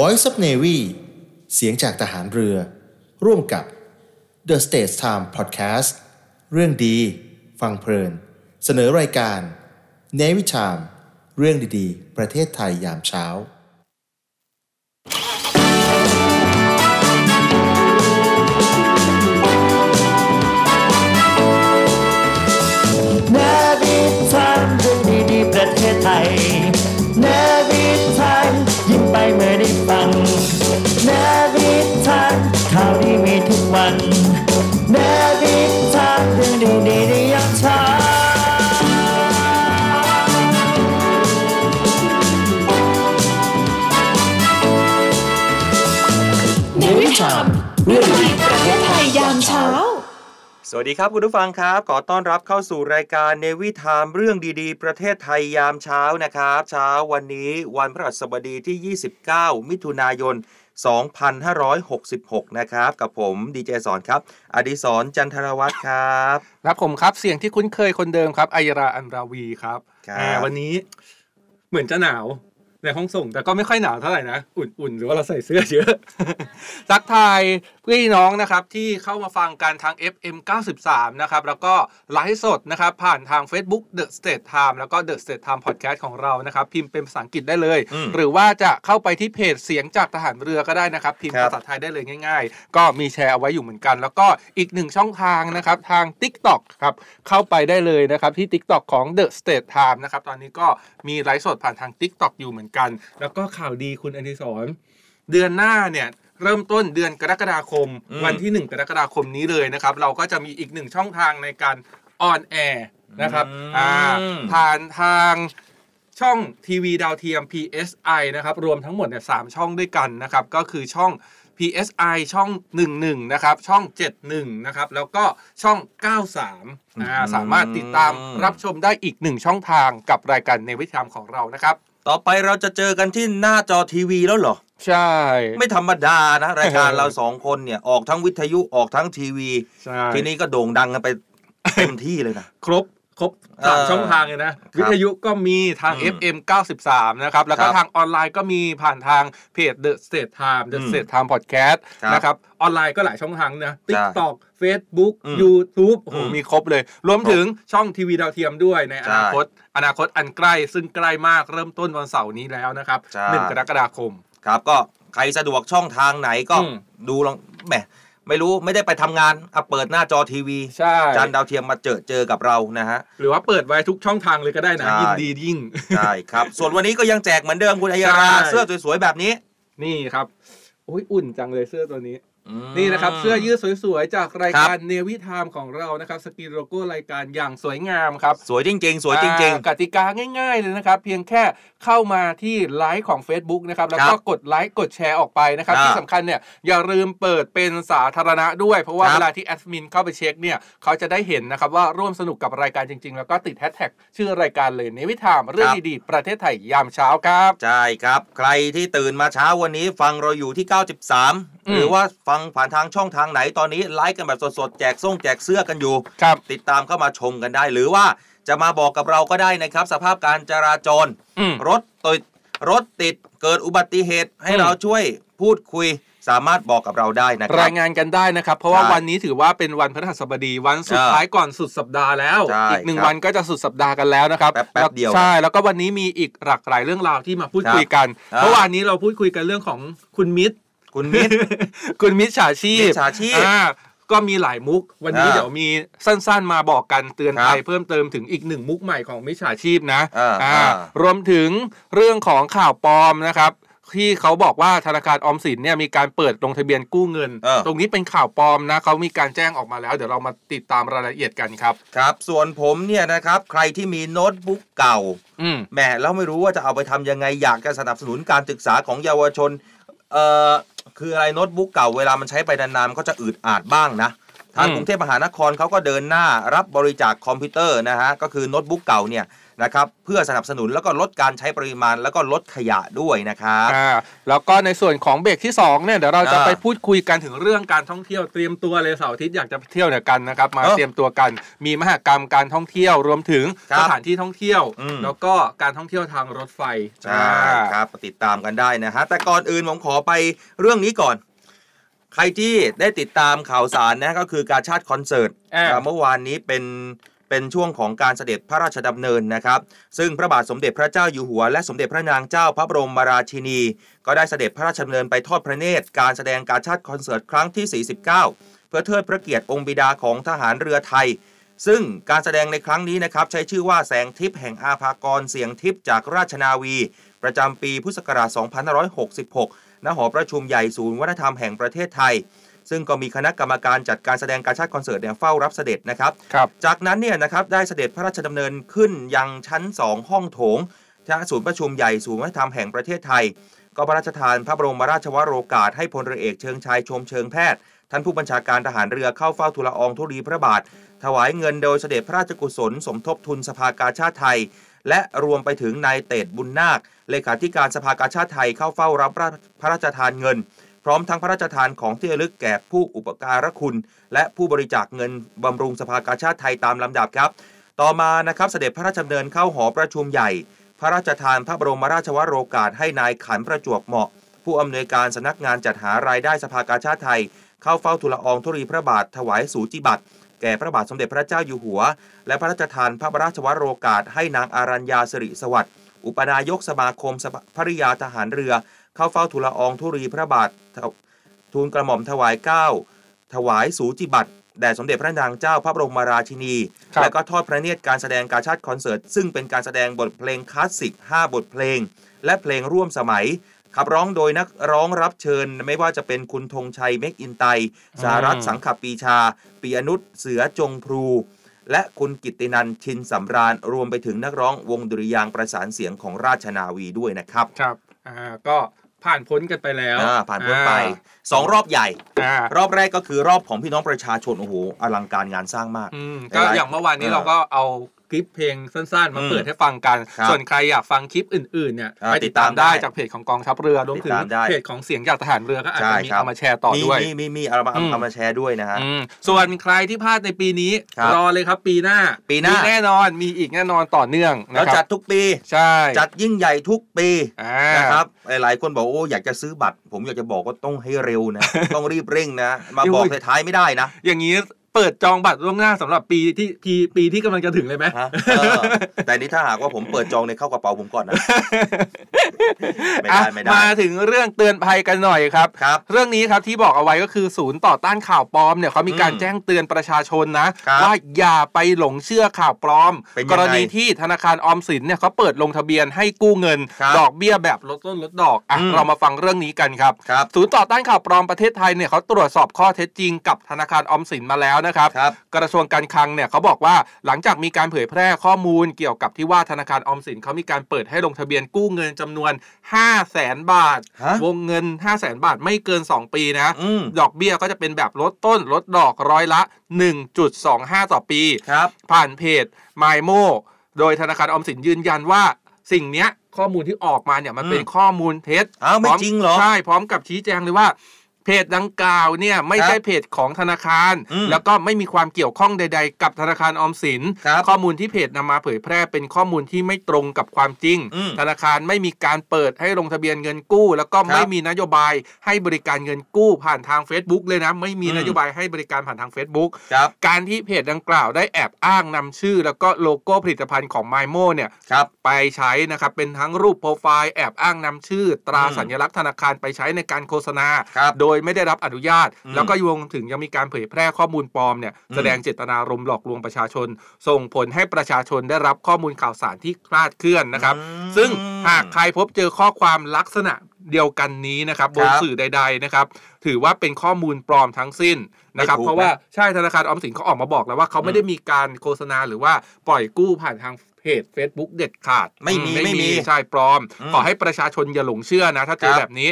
Voice of Navy เสียงจากทหารเรือ ร่วมกับ The States Time Podcast เรื่องดี ฟังเพลิน เสนอรายการ Navy Time เรื่องดีๆ ประเทศไทยยามเช้านวิทานเรื่องดีๆ ประเทศไทยนวิทานยิ้มไปเมื่อได้ ฟังนวิทันข่าวดีมีทุกวันนวิทันเรื่องดีๆในยามเช้าเนวิชาม สวัสดีครับคุณผู้ฟังครับ ขอต้อนรับเข้าสู่รายการเนวิทามเรื่องดีๆ ประเทศไทยยามเช้านะครับ เช้าวันนี้วันพฤหัสบดีที่ 29 มิถุนายน 2566 นะครับ กับผมดีเจสอนครับ อดิศรจันทรวัตรครับครับผมครับเสียงที่คุ้นเคยคนเดิมครับไอยราอันราวีครับ ครับอ่าวันนี้เหมือนจะหนาว ในห้องส่ง แต่ก็ไม่ค่อยหนาวเท่าไหร่นะอุ่นๆหรือว่าเราใส่เสื้อเยอะทักทายพี่น้องนะครับที่เข้ามาฟังกันทาง FM 93 นะครับ แล้วก็ไลฟ์สดนะครับ ผ่านทาง Facebook The State Time แล้วก็ The State Time Podcast ของเรานะครับ พิมพ์เป็นภาษาอังกฤษได้เลยอืมหรือว่าจะเข้าไปที่เพจเสียงจากทหารเรือก็ได้นะครับ พิมพ์ครับภาษาไทยได้เลยง่าย ๆ ก็มีแชร์เอาไว้อยู่เหมือนกัน แล้วก็อีกหนึ่งช่องทางนะครับทาง TikTok ครับเข้าไปได้เลยนะครับที่ TikTok ของ The State Time นะครับตอนนี้ก็มีไลฟ์สดผ่านทาง TikTok อยู่เหมือนกันแล้วก็ข่าวดีคุณอนิสรเดือนหน้าเนี่ยเริ่มต้นเดือนกรกฎาคมอืมวันที่ 1 กรกฎาคมนี้เลยนะครับ เราก็จะมีอีกหนึ่งช่องทางในการ on air นะครับอ่าผ่านทางช่องทีวีดาวเทียม PSI นะครับ รวมทั้งหมดเนี่ยสามช่องด้วยกันนะครับ ก็คือช่อง PSI ช่อง 11 นะครับ ช่อง 71 นะครับ แล้วก็ช่อง 93อ่าสามารถติดตามรับชมได้อีกหนึ่งช่องทางกับรายการในวิถีของเรานะครับ ต่อไปเราจะเจอกันที่หน้าจอทีวีแล้วเหรอ ใช่ ไม่ธรรมดานะ รายการเราสองคนเนี่ย ออกทั้งวิทยุออกทั้งทีวีใช่ทีนี้ก็โด่งดังกันไปเต็มที่เลยนะ ครบ ครบสามเออช่องทางเลยนะ วิทยุก็มีทางอืม FM 93 นะครับ แล้วก็ครับทางออนไลน์ก็มีผ่านทางเพจ The State Time The อืม State Time Podcast ครับนะครับออนไลน์ก็หลายช่องทางนะใช่ TikTok Facebook อืม YouTube โอ้โหอืมมีครบเลย รวมถึงช่องทีวีดาวเทียมด้วยในอนาคต อนาคตอันใกล้ซึ่งใกล้มากเริ่มต้นวันเสาร์นี้แล้วนะครับใช่หนึ่งกรกฎาคม ครับก็ใครสะดวกช่องทางไหนก็อืมดูลองแหม ไม่รู้ไม่ได้ไปทำงานอะเปิดหน้าจอทีวีใช่จานดาวเทียมมาเจอเจอกับเรานะฮะหรือว่าเปิดไว้ทุกช่องทางเลยก็ได้นะใช่ยินดียิ่งใช่ครับ ส่วนวันนี้ก็ยังแจกเหมือนเดิมคุณอัยราใช่เสื้อสวยๆแบบนี้ นี่ครับโอ้ยอุ่นจังเลยเสื้อตัวนี้อืม นี่นะครับเสื้อยืดสวยๆ จากรายการครับ Navy Time ของเรานะครับสกรีนโลโก้รายการอย่างสวยงามครับ สวยจริง ๆ สวยจริงอ่ากติกาง่ายๆเลยนะครับ เพียงแค่เข้ามาที่ไลค์ของ Facebook นะครับแล้วก็ครับกดไลค์กดแชร์ออกไปนะครับอ่าที่สำคัญเนี่ยอย่าลืมเปิดเป็นสาธารณะด้วย เพราะว่าครับเวลาที่แอดมินเข้าไปเช็คเนี่ยเขาจะได้เห็นนะครับว่าร่วมสนุกกับรายการจริง ๆ แล้วก็ติดแฮชแท็กชื่อรายการเลย Navy Time เรื่องดีๆประเทศไทยยามเช้าครับๆใช่ครับ ใครที่ตื่นมาเช้าวันนี้ฟังเราอยู่ที่ 93อืม หรือว่าฟังผ่านทางช่องทางไหนตอนนี้ไลฟ์กันแบบสดๆ แจกส่งแจกเสื้อกันอยู่ ครับติดตามเข้ามาชมกันได้ หรือว่าจะมาบอกกับเราก็ได้นะครับ สภาพการจราจร อืม รถติดรถติดเกิดอุบัติเหตุให้อืม เราช่วยพูดคุยสามารถบอกกับเราได้นะครัราบยงานกันได้นะครับ เพราะว่าใช่วันนี้ถือว่าเป็นวันพฤหัสบดีวันสุดเออท้ายก่อนสุดสัปดาห์แล้ว ใช่อีกหนึ่งครับวันก็จะสุดสัปดาห์กันแล้วนะครับแป๊บๆเดียวใช่แล้วก็วันนี้มีอีกหลากหลายเรื่องราวที่มาพูดครับคุยกันอ่าเมื่อวานนี้เราพูดคุยกันเรื่องของคุณมิตร คุณมิตรคุณมิตรฉาชีพมิจฉาชีพอ่าก็มีหลายมุก วันนี้อ่าเดี๋ยวมีสั้นๆมาบอกกันเตือนครับภัยเพิ่มเติมถึงอีกหนึ่งมุกใหม่ของมิจฉาชีพนะอ่าอ่าอ่ารวมถึงเรื่องของข่าวปลอมนะครับที่เขาบอกว่าธนาคารออมสินเนี่ยมีการเปิดลงทะเบียนกู้เงินเออตรงนี้เป็นข่าวปลอมนะเขามีการแจ้งออกมาแล้ว เดี๋ยวเรามาติดตามรายละเอียดกันครับ ครับ ส่วนผมเนี่ยนะครับ ใครที่มีโน้ตบุ๊กเก่าอืมแหมแล้วไม่รู้ว่าจะเอาไปทำยังไงอยากจะสนับสนุนการศึกษาของเยาวชนเอ่อ คืออะไรโน้ตบุ๊กเก่าเวลามันใช้ไปนานๆมันก็จะอืดอาดบ้างนะทางอืมกรุงเทพมหานครเขาก็เดินหน้ารับบริจาคคอมพิวเตอร์นะฮะก็คือโน้ตบุ๊กเก่าเนี่ย นะครับเพื่อสนับสนุนแล้วก็ลดการใช้ปริมาณแล้วก็ลดขยะด้วยนะครับอ่าแล้วก็ในส่วนของเบรกที่2เนี่ยเดี๋ยวเราจะอ่าไปพูดคุยกันถึงเรื่องการท่องเที่ยวเตรียมตัวเลยเสาร์อาทิตย์อยากจะไปเที่ยวเนี่ยกันนะครับมาเออเตรียมตัวกันมีมหกรรมการท่องเที่ยวรวมถึงครับสถานที่ท่องเที่ยวอืมแล้วก็การท่องเที่ยวทางรถไฟใช่ครับติดตามกันได้นะฮะแต่ก่อนอื่นผมขอไปเรื่องนี้ก่อนใครที่ได้ติดตามข่าวสารนะก็คือการชาติคอนเสิร์ตอ่าเอ่อเมื่อวานนี้เป็น เป็นช่วงของการเสด็จพระราชดำเนินนะครับ ซึ่งพระบาทสมเด็จพระเจ้าอยู่หัว และสมเด็จพระนางเจ้าพระบรมราชินี ก็ได้เสด็จพระราชดำเนินไปทอดพระเนตรการแสดงการชาติคอนเสิร์ตครั้งที่ 49 เพื่อเทิดพระเกียรติองค์บิดาของทหารเรือไทย ซึ่งการแสดงในครั้งนี้นะครับใช้ชื่อว่าแสงทิพย์แห่งอาภากรเสียงทิพย์จากราชนาวี ประจำปีพุทธศักราช 2566 ณ หอประชุมใหญ่ศูนย์วัฒนธรรมแห่งประเทศไทย ซึ่งก็มีคณะกรรมการจัดการแสดงการชาติคอนเสิร์ตเนี่ยเฝ้ารับเสด็จนะครับ ครับจากนั้นเนี่ยนะครับได้เสด็จพระราชดำเนินขึ้นยังชั้น 2 ห้องโถงณศูนย์ประชุมใหญ่ศูนย์วัฒนธรรมแห่งประเทศไทย ก็พระราชทานพระบรมราชวโรกาสให้พลเรือเอกเชิงชายชมเชิงแพทย์ ท่านผู้บัญชาการทหารเรือเข้าเฝ้าทูลละอองธุลีพระบาท ถวายเงินโดยเสด็จพระราชกุศล สมทบทุนสภากาชาติไทย และรวมไปถึงนายเตดบุญนาค เลขาธิการสภากาชาติไทยเข้าเฝ้ารับพระราชทานเงิน พร้อมทั้งพระราชทานของที่ระลึกแก่ผู้อุปการะคุณ และผู้บริจาคเงินบำรุงสภากาชาติไทยตามลำดับครับ ต่อมานะครับเสด็จพระราชดำเนินเข้าหอประชุมใหญ่ พระราชทานพระบรมราชวโรกาสให้นายขันประจวบเหมาะ ผู้อำนวยการสำนักงานจัดหารายได้สภากาชาติไทย เข้าเฝ้าทูลละอองธุลีพระบาทถวายสูจิบัตรแก่พระบาทสมเด็จพระเจ้าอยู่หัว และพระราชทานพระราชวโรกาสให้นางอารัญญาสิริสวัสดิ์อุปนายกสมาคมภริยาทหารเรือ เข้าเฝ้าทูลละอองธุลีพระบาทถวทูลกระหม่อมถวายเกล้าถวายสูจิบัตรแด่สมเด็จพระนางเจ้าพระบรมราชินีครับและก็ทอดพระเนตรการแสดงการชาติคอนเสิร์ต ซึ่งเป็นการแสดงบทเพลงคลาสสิก 5 บทเพลง และเพลงร่วมสมัย ขับร้องโดยนักร้องรับเชิญ ไม่ว่าจะเป็นคุณธงชัยแมคอินไตย์สารัตน์สังขปีชาปียนุษย์เสือจงพลูและคุณกิตตินันท์ชินสำราญ รวมไปถึงนักร้องวงดุริยางค์ประสานเสียงของราชนาวีด้วยนะครับ ครับ อ่า ก็ ผ่านพ้นกันไปแล้วอ่าผ่านพ้นไปสองรอบใหญ่ อ่ารอบแรกก็คือรอบของพี่น้องประชาชนโอ้โหอลังการงานสร้างมาก อืมก็อย่างเมื่อวานนี้เออเราก็เอา คลิปเพลงสั้นๆ มาอืมเปิดให้ฟังกันครับส่วนใครอยากฟังคลิปอื่นๆเนี่ยอ่าไปติดตามได้ติดตามได้จากเพจของกองทัพเรือรวมถึงติดตามได้เพจของเสียงจากทหารเรือก็อาจใช่จะมีครับเอามาแชร์ต่อมีด้วยมีมีมีเอามาอืมเอามาแชร์ด้วยนะฮะอืมส่วนใครที่พลาดในปีนี้ครับรอเลยครับปีหน้าปีหน้ามีแน่นอนมีอีกแน่นอนต่อเนื่องนะแล้วคจัรัดบทุกปีใช่จัดยิ่งใหญ่ทุกปีอ่านะครับหลายๆคนบอกโอ้อยากจะซื้อบัตร ผมอยากจะบอกว่าต้องให้เร็วนะต้องรีบเร่งนะ มาบอกท้ายๆไม่ได้นะ อย่างนี้ เปิดจองบัตรล่วงหน้าสำหรับปีที่ปีปีที่กำลังจะถึงเลยไหมฮะเออแต่นี่ถ้าหากว่าผมเปิดจองในยเข้ากระเป๋าผมก่อนนะไม่ได้อะไม่ได้มาถึงเรื่องเตือนภัยกันหน่อยครับครับ เรื่องนี้ครับที่บอกเอาไว้ก็คือศูนย์ต่อต้านข่าวปลอมเนี่ยเขามีการอืมแจ้งเตือนประชาชนนะครับว่าอย่าไปหลงเชื่อข่าวปลอมเป็นยังไงกรณีที่ธนาคารออมสินเนี่ยเขาเปิดลงทะเบียนให้กู้เงินครับดอกเบี้ยแบบลดต้นลดดอกอะอืมเรามาฟังเรื่องนี้กันครับครับศูนย์ต่อต้านข่าวปลอมประเทศไทยเนี่ยเขาตรวจสอบข้อเท็จจริงกับธนาคารออมสินมาแล้วนะครับครับ กระทรวงการคลังเนี่ยเขาบอกว่าหลังจากมีการเผยแพร่ข้อมูลเกี่ยวกับที่ว่าธนาคารออมสินเขามีการเปิดให้ลงทะเบียนกู้เงินจำนวน 5 0 0แสนบาทฮะวงเงิน 5 0 0แสนบาทไม่เกิน 2 ปีนะอืมดอกเบี้ยก็จะเป็นแบบลดต้นลดดอกร้อยละ 1.25 ต่อปีครับผ่านเพจ m y m o โดยธนาคารออมสินยืนยันว่าสิ่งเนี้ยข้อมูลที่ออกมาเนี่ยมันเป็นข้อมูลเท็จอ้าวไม่พมจริงเหรอ ใช่ พร้อมกับชี้แจงเลยว่า เพจดังกล่าวเนี่ยไม่ใช่เพจของธนาคารอืมแล้วก็ไม่มีความเกี่ยวข้องใด ๆ กับธนาคารออมสินครับข้อมูลที่เพจนำมาเผยแพร่เป็นข้อมูลที่ไม่ตรงกับความจริงอืมธนาคารไม่มีการเปิดให้ลงทะเบียนเงินกู้ แล้วก็ครับไม่มีนโยบายให้บริการเงินกู้ผ่านทาง Facebook เลยนะ ไม่มีอืมนโยบายให้บริการผ่านทาง Facebook ครับการที่เพจดังกล่าวได้แอบอ้างนำชื่อ แล้วก็โลโก้ผลิตภัณฑ์ของ m y m o เนี่ยครับไปใช้นะครับเป็นทั้งรูปโปรไฟล์แอบอ้างนำชื่อ ตราอืมสัญลักษณ์ธนาคารไปใช้ในการโฆษณาครับโดยไม่ได้รับอนุญาตอืมแล้วก็รวมถึงยังมีการเผยแพร่ข้อมูลปลอมเนี่ยอืมแสดงเจตนารมณ์หลอกลวงประชาชน ส่งผลให้ประชาชนได้รับข้อมูลข่าวสารที่คลาดเคลื่อนนะครับอืมซึ่งหากใครพบเจอข้อความลักษณะเดียวกันนี้นะครับบนครับสื่อใด ๆนะครับ ถือว่าเป็นข้อมูลปลอมทั้งสิ้นนะครับไม่ถูกเพราะว่าใช่ธนาคารออมสินเขาออกมาบอกแล้วว่าเขาไม่ได้มีการโฆษณาหรือว่าปล่อยกู้ผ่านทางเพจ Facebook เด็ดขาด ไม่มีอืไม่มี ใช่ปลอมอืมขอให้ประชาชนอย่าหลงเชื่อนะ ถ้าเจอครับแบบนี้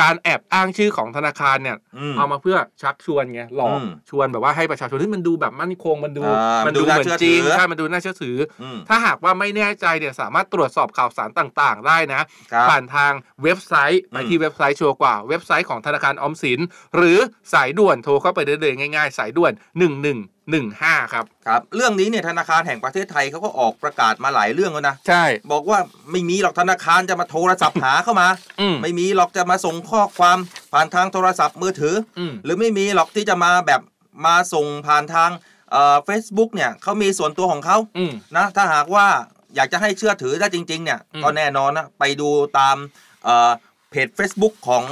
การแอบอ้างชื่อของธนาคารเนี่ยอืมเอามาเพื่อชักชวนไงหลอกอืมชวนแบบว่าให้ประชาชนที่มันดูแบบมั่นคงมันดูอ่ามัมันดูดูน่าเหมือนเชื่อจริงถือใช่มันดูน่าเชื่อถือออืมถ้าหากว่าไม่แน่ใจเนี่ยสามารถตรวจสอบข่าวสารต่างๆ ได้นะครับผ่านทางเว็บไซต์ไปอืมที่เว็บไซต์ชัวร์กว่าเว็บไซต์ของธนาคารออมสิน หรือสายด่วนโทรเข้าไปได้เลยง่าย ๆ สายด่วน 1115 ครับ ครับเรื่องนี้เนี่ยธนาคารแห่งประเทศไทยเขาก็ออกประกาศมาหลายเรื่องแล้วนะ ใช่ บอกว่าไม่มีหรอกธนาคารจะมาโทรศัพท์หาเข้ามาอืมไม่มีหรอกจะมาส่งข้อความผ่านทางโทรศัพท์มือถืออืมหรือไม่มีหรอกที่จะมาแบบมาส่งผ่านทางเอ่อเฟซบุ๊กเนี่ยเขามีส่วนตัวของเขาอืมนะถ้าหากว่าอยากจะให้เชื่อถือได้จริง ๆ เนี่ยอืมก็แน่นอนนะไปดูตามเอ่อเพจ Facebook ของ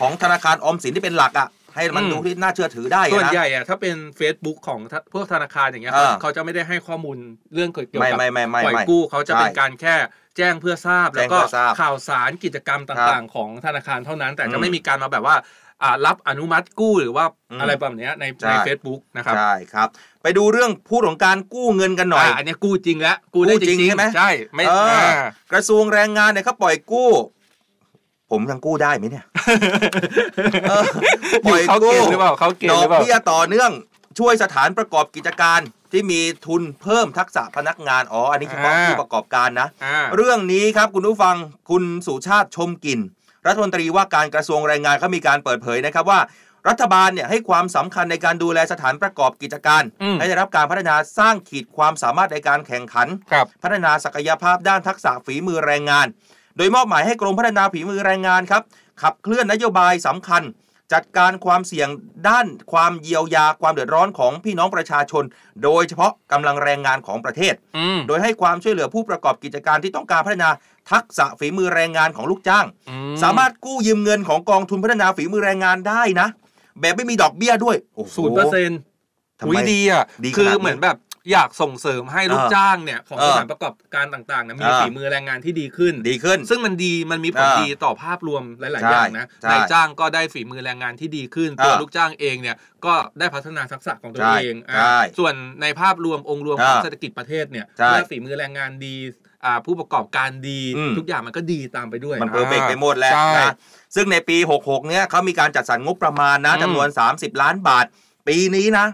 ของธนาคารออมสินที่เป็นหลักอะ่ะ ให้มันดูที่น่าเชื่อถือได้ส่วนนะใหญ่อะถ้าเป็น Facebook ของทะพวกธนาคารอย่างเงี้ยอ่าเขาจะไม่ได้ให้ข้อมูลเรื่องเกี่ยวไม่กับไม่ไม่ไม่ปล่อยไม่กู้เขาจะเป็นใช่การแค่แจ้งเพื่อทราบแจ้แล้วงก็เพื่อทราบข่าวสารกิจกรรมต่างๆ ของธนาคารเท่านั้น แต่อืจะมไม่มีการมาแบบว่าอ่ารับอนุมัติกู้หรือว่าอืมอะไรแบบเนี้ยในใช่ใน Facebook นะครับใช่ครับ ไปดูเรื่องพูดของการกู้เงินกันหน่อยอ่าอันเนี้ยกู้จริงแล้วกู้ได้กู้จจริงริงใช่ไหมใช่ไม่เอออ่ากระทรวงแรงงานเนี่ยเขาปล่อยกู้ ผมยังกู้ได้ไหมเนี่ยเออปล่อยเขากู้เกณฑ์หรือเปล่าเขาเกณดฑ์อหรืกอเปล่าเบี้ยต่อเนื่องช่วยสถานประกอบกิจการที่มีทุนเพิ่มทักษะพนักงาน อ๋อ อันนี้เฉพาะผู้ประกอบการนะอ่าเรื่องนี้ครับคุณผู้ฟังคุณสุชาติชมกลิ่นรัฐมนตรีว่าการกระทรวงแรงงานเขามีการเปิดเผยนะครับว่า รัฐบาลเนี่ยให้ความสำคัญในการดูแลสถานประกอบกิจการอืมให้ได้รับการพัฒนาสร้างขีดความสามารถในการแข่งขันครับพัฒนาศักยภาพด้านทักษะฝีมือแรงงาน โดยมอบหมายให้กรมพัฒนาฝีมือแรงงานครับ ขับเคลื่อนนโยบายสำคัญ จัดการความเสี่ยงด้านความเยียวยาความเดือดร้อนของพี่น้องประชาชน โดยเฉพาะกำลังแรงงานของประเทศอืมโดยให้ความช่วยเหลือผู้ประกอบกิจการที่ต้องการพัฒนาทักษะฝีมือแรงงานของลูกจ้างอืสามารถกู้ยืมเงินของกองทุนพัฒนาฝีมือแรงงานได้นะ แบบไม่มีดอกเบี้ยด้วยโอ้โหศูนย์เปอร์เซ็นต์ทำไมอุ้ยดีอะดีขนาดนี้คือเหมือนแบบ อยากส่งเสริมให้ลูกเออจ้างเนี่ยของเออสถานประกอบการต่างๆเนี่ยมีเออฝีมือแรงงานที่ดีขึ้นดีขึ้น ซึ่งมันดีมันมีผลเออดีต่อภาพรวมหลายๆใช่อย่างนะใช่นายจ้างก็ได้ฝีมือแรงงานที่ดีขึ้น ตัวเออลูกจ้างเองเนี่ยก็ได้พัฒนาทักษะของตัวใช่เองอ่าใช่ส่วนในภาพรวมองค์รวมเออของเศรษฐกิจประเทศเนี่ยใช่เมื่อฝีมือแรงงานดีอ่าผู้ประกอบการดีอืมทุกอย่างมันก็ดีตามไปด้วย มันเพอร์เฟกไปหมดแล้วใช่นะซึ่งในปี 66 เนี่ยเขามีการจัดสรรงบประมาณนะอืมจำนวน 30 ล้านบาท ปีนี้นะ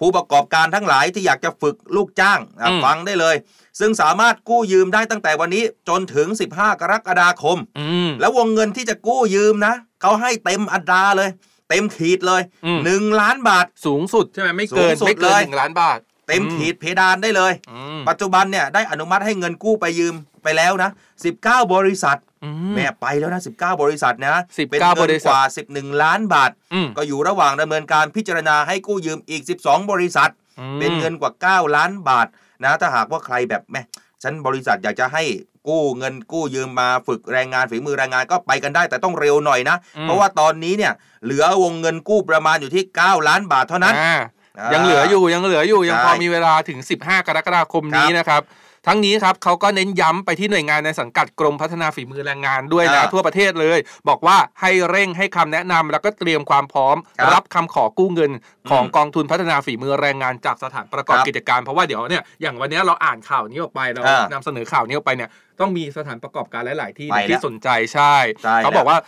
ผู้ประกอบการทั้งหลายที่อยากจะฝึกลูกจ้างอะฟังได้เลย ซึ่งสามารถกู้ยืมได้ตั้งแต่วันนี้จนถึง 15 กรกฎาคมอืมแล้ววงเงินที่จะกู้ยืมนะเขาให้เต็มอัตราเลย เต็มขีดเลยอืม1ล้านบาทสูงสุดใช่ไหมไม่เกินสูงสุดไม่เกินเลยหนึ่งล้านบาท เต็มขีดเพดานได้เลยอืมปัจจุบันเนี่ยได้อนุมัติให้เงินกู้ไปยืมไปแล้วนะ 19 บริษัทอืม แม่ไปแล้วนะ19 บริษัทนะ19เป็นเงินบริษัทกว่า 11 ล้านบาทอืมก็อยู่ระหว่างดำเนินการพิจารณาให้กู้ยืมอีก 12 บริษัทอืมเป็นเงินกว่า 9 ล้านบาทนะถ้าหากว่าใครแบบแม่ฉันบริษัทอยากจะให้กู้เงินกู้ยืมมาฝึกแรงงานฝีมือแรงงานก็ไปกันได้ แต่ต้องเร็วหน่อยนะอืมเพราะว่าตอนนี้เนี่ยเหลือวงเงินกู้ประมาณอยู่ที่ 9 ล้านบาทเท่านั้นอ่าอ่ายัยังเหลืออยู่ยังเหลืออยู่ยังใช่พอมีเวลาถึง 15 กรกฎาคมนี้ครับนะครับ ทั้งนี้ครับเขาก็เน้นย้ำไปที่หน่วยงานในสังกัดกรมพัฒนาฝีมือแรงงานด้วยนะอ่าทั่วประเทศเลย บอกว่าให้เร่งให้คำแนะนำแล้วก็เตรียมความพร้อมครับรับคำขอกู้เงินของอืมกองทุนพัฒนาฝีมือแรงงานจากสถานประกอบครับกิจการเพราะว่าเดี๋ยวเนี่ยอย่างวันนี้เราอ่านข่าวนี้ออกไปเราอ่านำเสนอข่าวนี้ออกไปเนี่ยต้องมีสถานประกอบการหลาย ๆ ที่ไปแล้วที่สนใจใช่ใช่เขาบอกว่า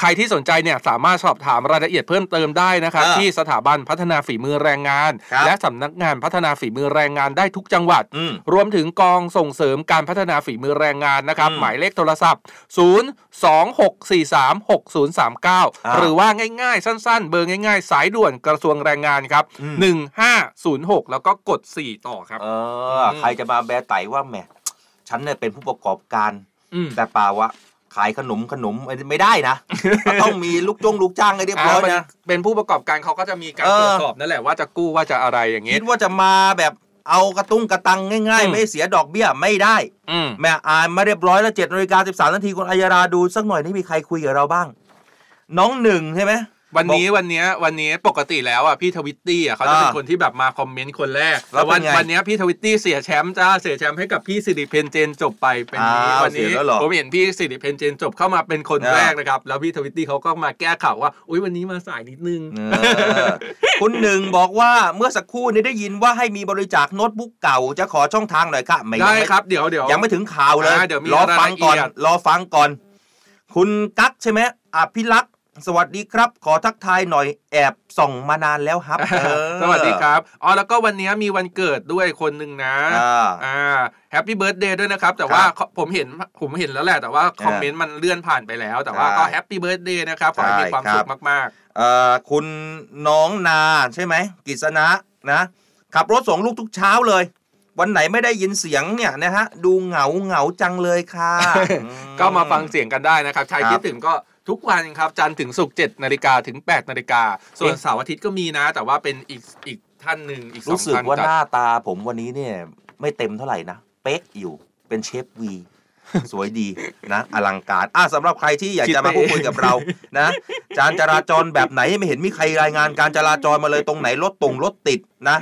ใครที่สนใจเนี่ยสามารถสอบถามรายละเอียดเพิ่มเติมได้นะครับอ่าที่สถาบันพัฒนาฝีมือแรงงานครับและสำนักงานพัฒนาฝีมือแรงงานได้ทุกจังหวัดอืมรวมถึงกองส่งเสริมการพัฒนาฝีมือแรงงานนะครับอืมหมายเลขโทรศัพท์ 0 2 6 4 3 6 0 3อ่า9หรือว่าง่ายๆ สั้นๆ เบอร์ง่ายๆ สายด่วนกระทรวงแรงงานครับอืม1506 แล้วก็กด 4 ต่อครับเออใครจะมาแบไตว่าแหมฉันเนี่ยเป็นผู้ประกอบการอืมแต่เปล่าวะ ขายขนมขนมไม่ได้นะก็ต้องมีลูกจ้งลูกจ้างให้เรียบร้อยอ่านะเป็นผู้ประกอบการเขาก็จะมีการเออตรวจสอบนั่นแหละว่าจะกู้ว่าจะอะไรอย่างงี้คิดว่าจะมาแบบเอากระตุ้งกระตังง่ายอืๆมไม่เสียดอกเบี้ยไม่ได้อืมแม่อ่านมาเรียบร้อยแล้วเจ็ดนาฬิกาสิบสามนาทีคุณอัยราดูสักหน่อยนี่มีใครคุยกับเราบ้าง น้องหนึ่งใช่ไหม วันนี้วันเนี้ยวันนี้ปกติแล้วอะพี่ทวิตตี้อะเขาจะเป็นอ่าคนที่แบบมา comment คนแรกแล้วแต่วันเป็นไงวันเนี้ยพี่ทวิตตี้เสียแชมป์จ้าเสียแชมป์ให้กับพี่สิริเพนเจนจบไปเป็นนี้อ้าววันนี้เสียแล้วเหรอผมเห็นพี่สิริเพนเจนจบเข้ามาเป็นคนอ่าแรกนะครับแล้วพี่ทวิตตี้เขาก็มาแก้ข่าวว่าอุ้ยวันนี้มาสายนิดนึงเออคุณหนึ่งบอกว่าเมื่อสักครู่นี้ได้ยินว่าให้มีบริจาคโน้ตบุ๊กเก่าจะขอช่องทางหน่อยค่ะไม่ได้ยังไม่ครับเดี๋ยวเดี๋ยวยังไม่ถึงข่าวเลยอ่าเดี๋ยวมีรอฟังก่อนรายละเอียดรอฟังก่อน คุณกั๊กใช่ไหมอภิลักษ์ สวัสดีครับ ขอทักทายหน่อยแอบส่องมานานแล้วครับเออสวัสดีครับอ๋อแล้วก็วันนี้มีวันเกิดด้วยคนหนึ่งนะอ่าอ่า happy birthday ด้วยนะครับ แต่ว่าผมเห็นผมเห็นแล้วแหละแต่ว่า comment มันเลื่อนผ่านไปแล้ว แต่ว่าก็ใช่ happy birthday นะครับขอให้มีความสุขใช่ครัสุบมากเอ่อคุณน้องนาใช่ไหมกิษณะนะขับรถส่งลูกทุกเช้าเลยวันไหนไม่ได้ยินเสียงเนี่ยนะฮะดูเหงาเหงาจังเลยค่ะอืๆก็มาฟังเสียงกันได้นะครับใครครับคิดถึงก็ ทุกวันครับ จันทร์ถึงศุกร์7นาฬิกาถึง8นาฬิกาส่วนเอ๊ะเสาร์อาทิตย์ก็มีนะ แต่ว่าเป็นอีกอีกท่านหนึ่งอีกสอรู้งสึกท่านว่าจัดหน้าตาผมวันนี้เนี่ยไม่เต็มเท่าไหร่นะ เป๊กอยู่เป็นเชฟวี สวยดีนะ อลังการอะสำหรับใครที่อยากคิดจะมาไปพูดคุยกับเรานะการจราจรแบบไหนไม่เห็นมีใครรายงานการจราจรมาเลยตรงไหนรถตรงรถติดนะ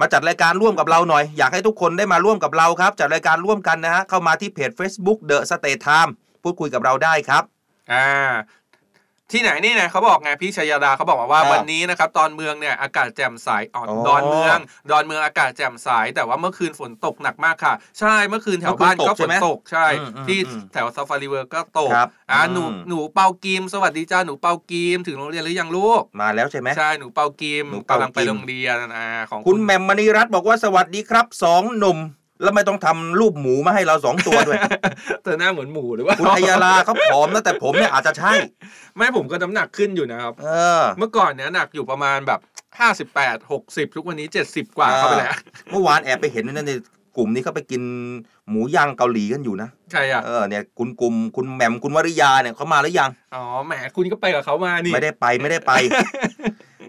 มาจัดรายการร่วมกับเราหน่อย อยากให้ทุกคนได้มาร่วมกับเราครับ จัดรายการร่วมกันนะฮะเข้ามาที่เพจ Facebook The State Time พูดคุยกับเราได้ครับ อ่าที่ไหนนี่นะเขาบอกไงพี่ชยดาเขาบอกมาว่าครับวันนี้นะครับดอนเมืองเนี่ยอากาศแจ่มใสอ่อนอ๋อดอนเมือง ดอนเมืองอากาศแจ่มใสแต่ว่าเมื่อคืนฝนตกหนักมากค่ะ ใช่เมื่อคืนแถวบ้านเมื่อคืนตก็กฝใช่ไหมตกใช่ อืมอืมที่อืมแถวซาฟารีเวิลด์ก็ตกครับอ่าอืมหนูหนูเปากีมสวัสดีจ้าหนูเปากีมถึงโรงเรียนหรือยังลูกมาแล้วใช่ไหม ใช่หนูเปากีมหนูเปากีมกำลังไปโรงเรียนอ่าของคุณแหม่มมณีรัตน์บอกว่าสวัสดีครับสองหนุ่ม แล้วไม่ต้องทำรูปหมูมาให้เราสองตัวด้วยเธอหน้าเหมือนหมูหรือว่าคุณอัยยาลาเขาผอมนะแต่ผมเนี่ยอาจจะใช่ ไม่ผมก็น้ำหนักขึ้นอยู่นะครับเออเมื่อก่อนเนี่ยหนักอยู่ประมาณแบบ58 60ทุกวันนี้70กว่าเข้าไปแล้วเมื่อวานแอบไปเห็นนั่นในกลุ่มนี้เขาไปกินหมูย่างเกาหลีกันอยู่นะใครอะเออเนี่ยคุณกลุ่มคุณแหม่มคุณวริยาเนี่ยเขามาหรือยังอ๋อแหมคุณก็ไปกับเขามานี่ไม่ได้ไปไม่ได้ไป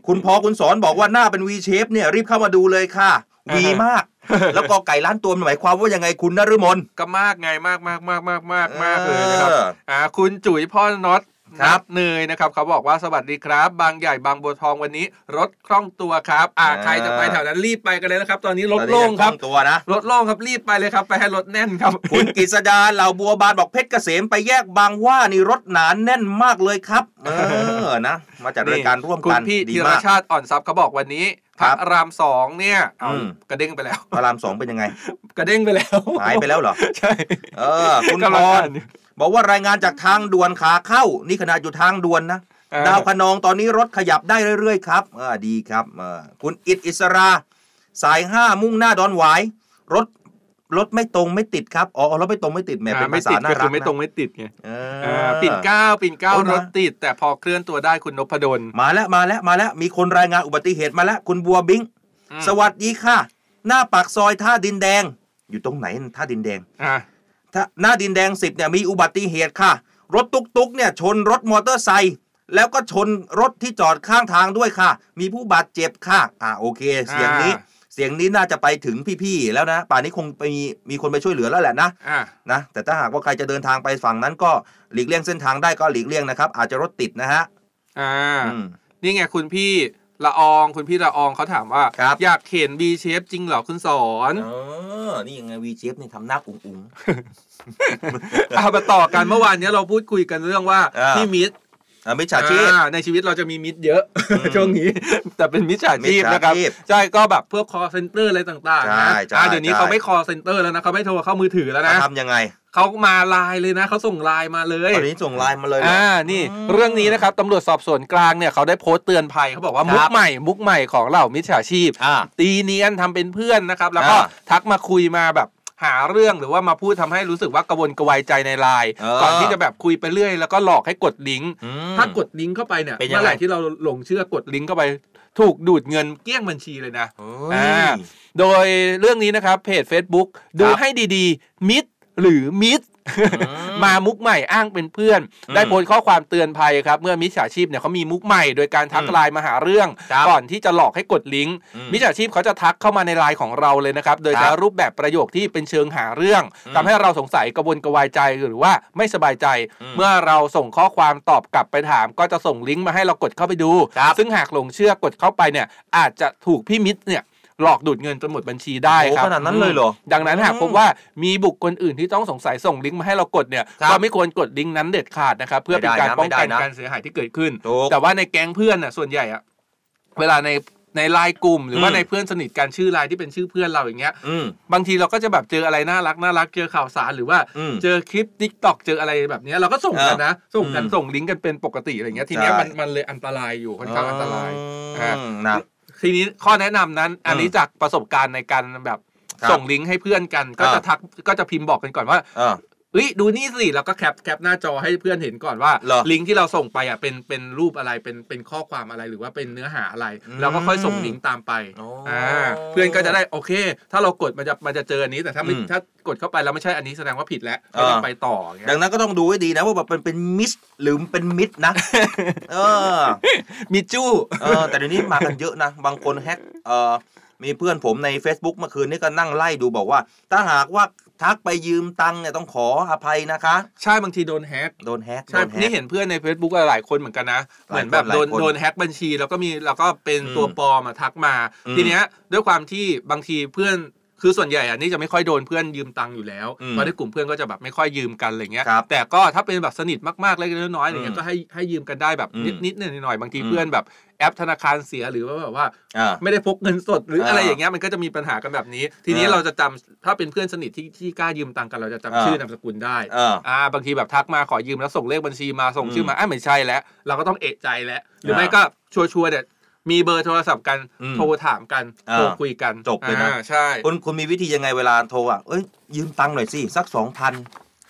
คุณพอคุณสอนบอกว่าหน้าเป็นวีเชฟเนี่ยรีบเข้ามาดูเลยค่ะวีมาก แล้วก็ไก่ร้านตัวมันหมายความว่ายังไงคุณนฤมลก็มากไงมากมากมากมากมากมากเลยนะครับเอออ่าคุณจุ๋ยพ่อน็อตครับนัดเนยนะครับเขาบอกว่าสวัสดีครับ บางใหญ่บางบัวทองวันนี้ รถคล่องตัวครับอ่าอ่าใครจะไปแถวนั้นรีบไปกันเลยนะครับ ตอนนี้รถโล่งครับตอนนี้ยังตัวนะรถโล่งครับรีบไปเลยครับไปให้รถแน่นครับ คุณกฤษดาเหล่าบัวบานบอกเพชรเกษมไปแยกบางหว่านี่รถหนาแน่นมากเลยครับ เออนะ มาจัดรายการร่วมคุกัณนพี่ดีธีรมากชาติอ่อนทรัพย์เขาบอกวันนี้ พครัระบรามสองเนี่ยเอาอืมกระเด้งไปแล้ว พระรามสองเป็นยังไง กระเด้งไปแล้ว หายไปแล้วเหรอ ใช่ เออ คุณกำพลังรอ่านอยู่บอกว่ารายงานจากทางด่วนขาเข้า นี่ขนาดอยู่ทางด่วนนะอ่าดาวคะนองตอนนี้รถขยับได้เรื่อยๆครับเออดีครับเออคุณอิดอิสรา สายห้ามุ่งหน้าดอนหวาย รถ รถไม่ตรงไม่ติดครับอ๋อรถไม่ตรงไม่ติดแหมเป็นไม่ภาษาติดน่าก็รัคืกอไม่ตรงนะไม่ติดไงเอออ่าปิ่นเกล้าปิ่นเกล้าโอ้ยรมาถติด แต่พอเคลื่อนตัวได้คุณนพดลมาแล้วมาแล้วมาแล้วมีคนรายงานอุบัติเหตุมาแล้วคุณบัวบิงอืมสวัสดีค่ะ หน้าปากซอยท่าดินแดง อยู่ตรงไหนท่าดินแดงอ่าถ้าหน้าดินแดงสิบเนี่ยมีอุบัติเหตุค่ะ รถตุกตุกๆเนี่ยชนรถมอเตอร์ไซค์แล้วก็ชนรถที่จอดข้างทางด้วยค่ะ มีผู้บาดเจ็บค่ะ อ่าโอเค เสียงนี้ เสียงนี้น่าจะไปถึงพี่ๆแล้วนะ ป่านนี้คงไปมีมีคนไปช่วยเหลือแล้วแหละนะอ่า นะแต่ถ้าหากว่าใครจะเดินทางไปฝั่งนั้นก็หลีกเลี่ยงเส้นทางได้ก็หลีกเลี่ยงนะครับ อาจจะรถติดนะฮะอ่า อืม นี่ไงคุณพี่ละอองคุณพี่ละอองเขาถามว่า ครับ อยากเห็น B shape จริงเหรอคุณสอน เออนี่ยังไงวีเจฟนี่ทำหน้าอุ้งอุ้งเอามาต่อกันเมื่อวานเนี้ยเราพูดคุยกันเรื่องว่า อ่าพี่มิตร อ่ามิจฉาชีพอ่าในชีวิตเราจะมีมิตรเยอะ ช่วงนี้ แต่เป็นมิจฉาชีพนะครับมิจฉาชีพใช่ก็แบบพวก call center อะไรต่างๆใช่นะใช่อ่าเดี๋ยวนี้ใช่เขาไม่ call center แล้วนะเขาไม่โทรเข้ามือถือแล้วนะทำยังไงเขามาไลน์เลยนะเขาส่งไลน์มาเลยตอนนี้ส่งไลน์มาเลยเหรออ่านี่อืมเรื่องนี้นะครับตำรวจสอบสวนกลางเนี่ยเขาได้โพสต์เตือนภัยเขาบอกว่าครับมุกใหม่มุกใหม่ของเหล่ามิจฉาชีพอ่าตีเนียนทำเป็นเพื่อนนะครับ แล้วก็อ่าทักมาคุยมาแบบ หาเรื่องหรือว่ามาพูดทำให้รู้สึกว่ากระวนกระวายใจในไลน์เออก่อนที่จะแบบคุยไปเรื่อย แล้วก็หลอกให้กดลิงก์อืมถ้ากดลิงก์เข้าไปเนี่ยเป็นยังไงเมื่อไหร่ที่เราหลงเชื่อกดลิงก์เข้าไปถูกดูดเงินเกลี้ยงบัญชีเลยนะเฮ้อ่ายโดยเรื่องนี้นะครับเพจ Facebook ดูให้ดีๆ มิด หรือมิดมามุกใหม่อ้างเป็นเพื่อนอืมได้โพสต์ข้อความเตือนภัยครับ เมื่อมิจฉาชีพเนี่ยเขามีมุกใหม่โดยการทักอืมไลน์มาหาเรื่องครับก่อนที่จะหลอกให้กดลิงก์อืมมิจฉาชีพเขาจะทักเข้ามาในไลน์ของเราเลยนะครับ โดยครัใช้บรูปแบบประโยคที่เป็นเชิงหาเรื่องอืมทำให้เราสงสัยกระวนกระวายใจหรือว่าไม่สบายใจอืมเมื่อเราส่งข้อความตอบกลับไปถาม ก็จะส่งลิงก์มาให้เรากดเข้าไปดูครับซึ่งหากหลงเชื่อกดเข้าไปเนี่ยอาจจะถูกพี่มิตรเนี่ย หลอกดูดเงินจนหมดบัญชีได้โอ้ครับขนาดนั้นเลยเหรอ ดังนั้นหากอืมพบว่ามีบุคคลอื่นที่ต้องสงสัยส่งลิงก์มาให้เรากดเนี่ยครับก็ไม่ควรกดลิงก์นั้นเด็ดขาดนะครับเพื่อเป็นการไม่ได้นะป้องกันไม่ได้นะการเสียหายที่เกิดขึ้นถูกแต่ว่าในแก๊งเพื่อนน่ะส่วนใหญ่อะเวลาในในไลน์กลุ่ม หรือว่าอืมในเพื่อนสนิทกันชื่อไลน์ที่เป็นชื่อเพื่อนเราอย่างเงี้ยอืมบางทีเราก็จะแบบเจออะไรน่ารักน่ารักเจอข่าวสารหรือว่าอืมเจอคลิป TikTok เจออะไรแบบเนี้ยเราก็ส่งกันนะส่งกันอืมส่งลิงก์กันเป็นปกติอะไรเงี้ยทีเนี้ยใช่มันมันเลยอันตรายอยู่ค่อนข้างอันตรายอืมนะ ทีนี้ข้อแนะนำนั้น อันนี้จากประสบการณ์ในการแบบครับส่งลิงก์ให้เพื่อนกัน ก็จะอ่าทักก็จะพิมพ์บอกกันก่อนว่า เออเฮ้ยดูนี่สิแล้วก็แคปแคปหน้าจอให้เพื่อนเห็นก่อนว่า เหรอ ลิงก์ที่เราส่งไปอะเป็นเป็นรูปอะไรเป็นเป็นข้อความอะไรหรือว่าเป็นเนื้อหาอะไร อืมแล้วก็ค่อยส่งลิงก์ตามไปโอ้อ่าเพื่อนก็จะได้โอเค ถ้าเรากดมันจะมันจะเจออันนี้แต่ถ้าไม่อืมถ้ากดเข้าไปแล้วไม่ใช่อันนี้แสดงว่าผิดแล้วไม่ต้องอ่า ไปต่ออย่างเงี้ยดังนั้นก็ต้องดูให้ดีนะว่าแบบเป็นเป็นมิสหรือเป็นมิดนะ เออ มีจู้ เออแต่เดี๋ยวนี้มากันเยอะนะ บางคนแฮกเออมีเพื่อนผมใน Facebook เมื่อคืนนี้ก็นั่งไล่ดูบอกว่า ถ้าหากว่า ทักไปยืมตังค์เนี่ยต้องขออภัยนะคะ ใช่บางทีโดนแฮกโดนแฮกใช่โดนแฮนี่กเห็นเพื่อนใน Facebook หลายคนเหมือนกันนะ เหมือนแบบหลายคนโดนหลายคนโดนแฮ็กบัญชี แล้วก็มีแล้วก็เป็นอืมตัวปลอมมาทักมา อืม ทีเนี้ยด้วยความที่บางทีเพื่อน คือส่วนใหญ่อะนี่จะไม่ค่อยโดนเพื่อนยืมตังค์อยู่แล้วอืมเพราะในกลุ่มเพื่อนก็จะแบบไม่ค่อยยืมกันอะไรเงี้ยครับแต่ก็ถ้าเป็นแบบสนิทมากๆเล็กๆน้อยๆอะไรเงี้อืยมก็ให้ให้ยืมกันได้แบบอืมนิดๆหน่อยๆบางทีอืมเพื่อนแบบแอปธนาคารเสียหรือว่าแบบว่าอ่าไม่ได้พกเงินสดหรืออะไรอ่าอย่างเงี้ยมันก็จะมีปัญหากันแบบนี้ ทีนี้อ่าเราจะจำถ้าเป็นเพื่อนสนิทที่ที่กล้ายืมตังค์กันเราจะจำอ่าชื่อนามสกุลได้อ่าอ่าบางทีแบบทักมาขอยืมแล้วส่งเลขบัญชีมาส่งอืมชื่อมาอ่าไม่ใช่แล้ว เราก็ต้องเอะใจแล้ว หรือไม่อ่าก็ชัวร์ๆเนี่ย มีเบอร์โทรศัพท์กันอืมโทรถามกันอ่าโทรคุยกันจบเลยนะอ่าใช่คุณคุณมีวิธียังไงเวลาโทรอะเอ้ยยืมตังค์หน่อยสิสักสองพัน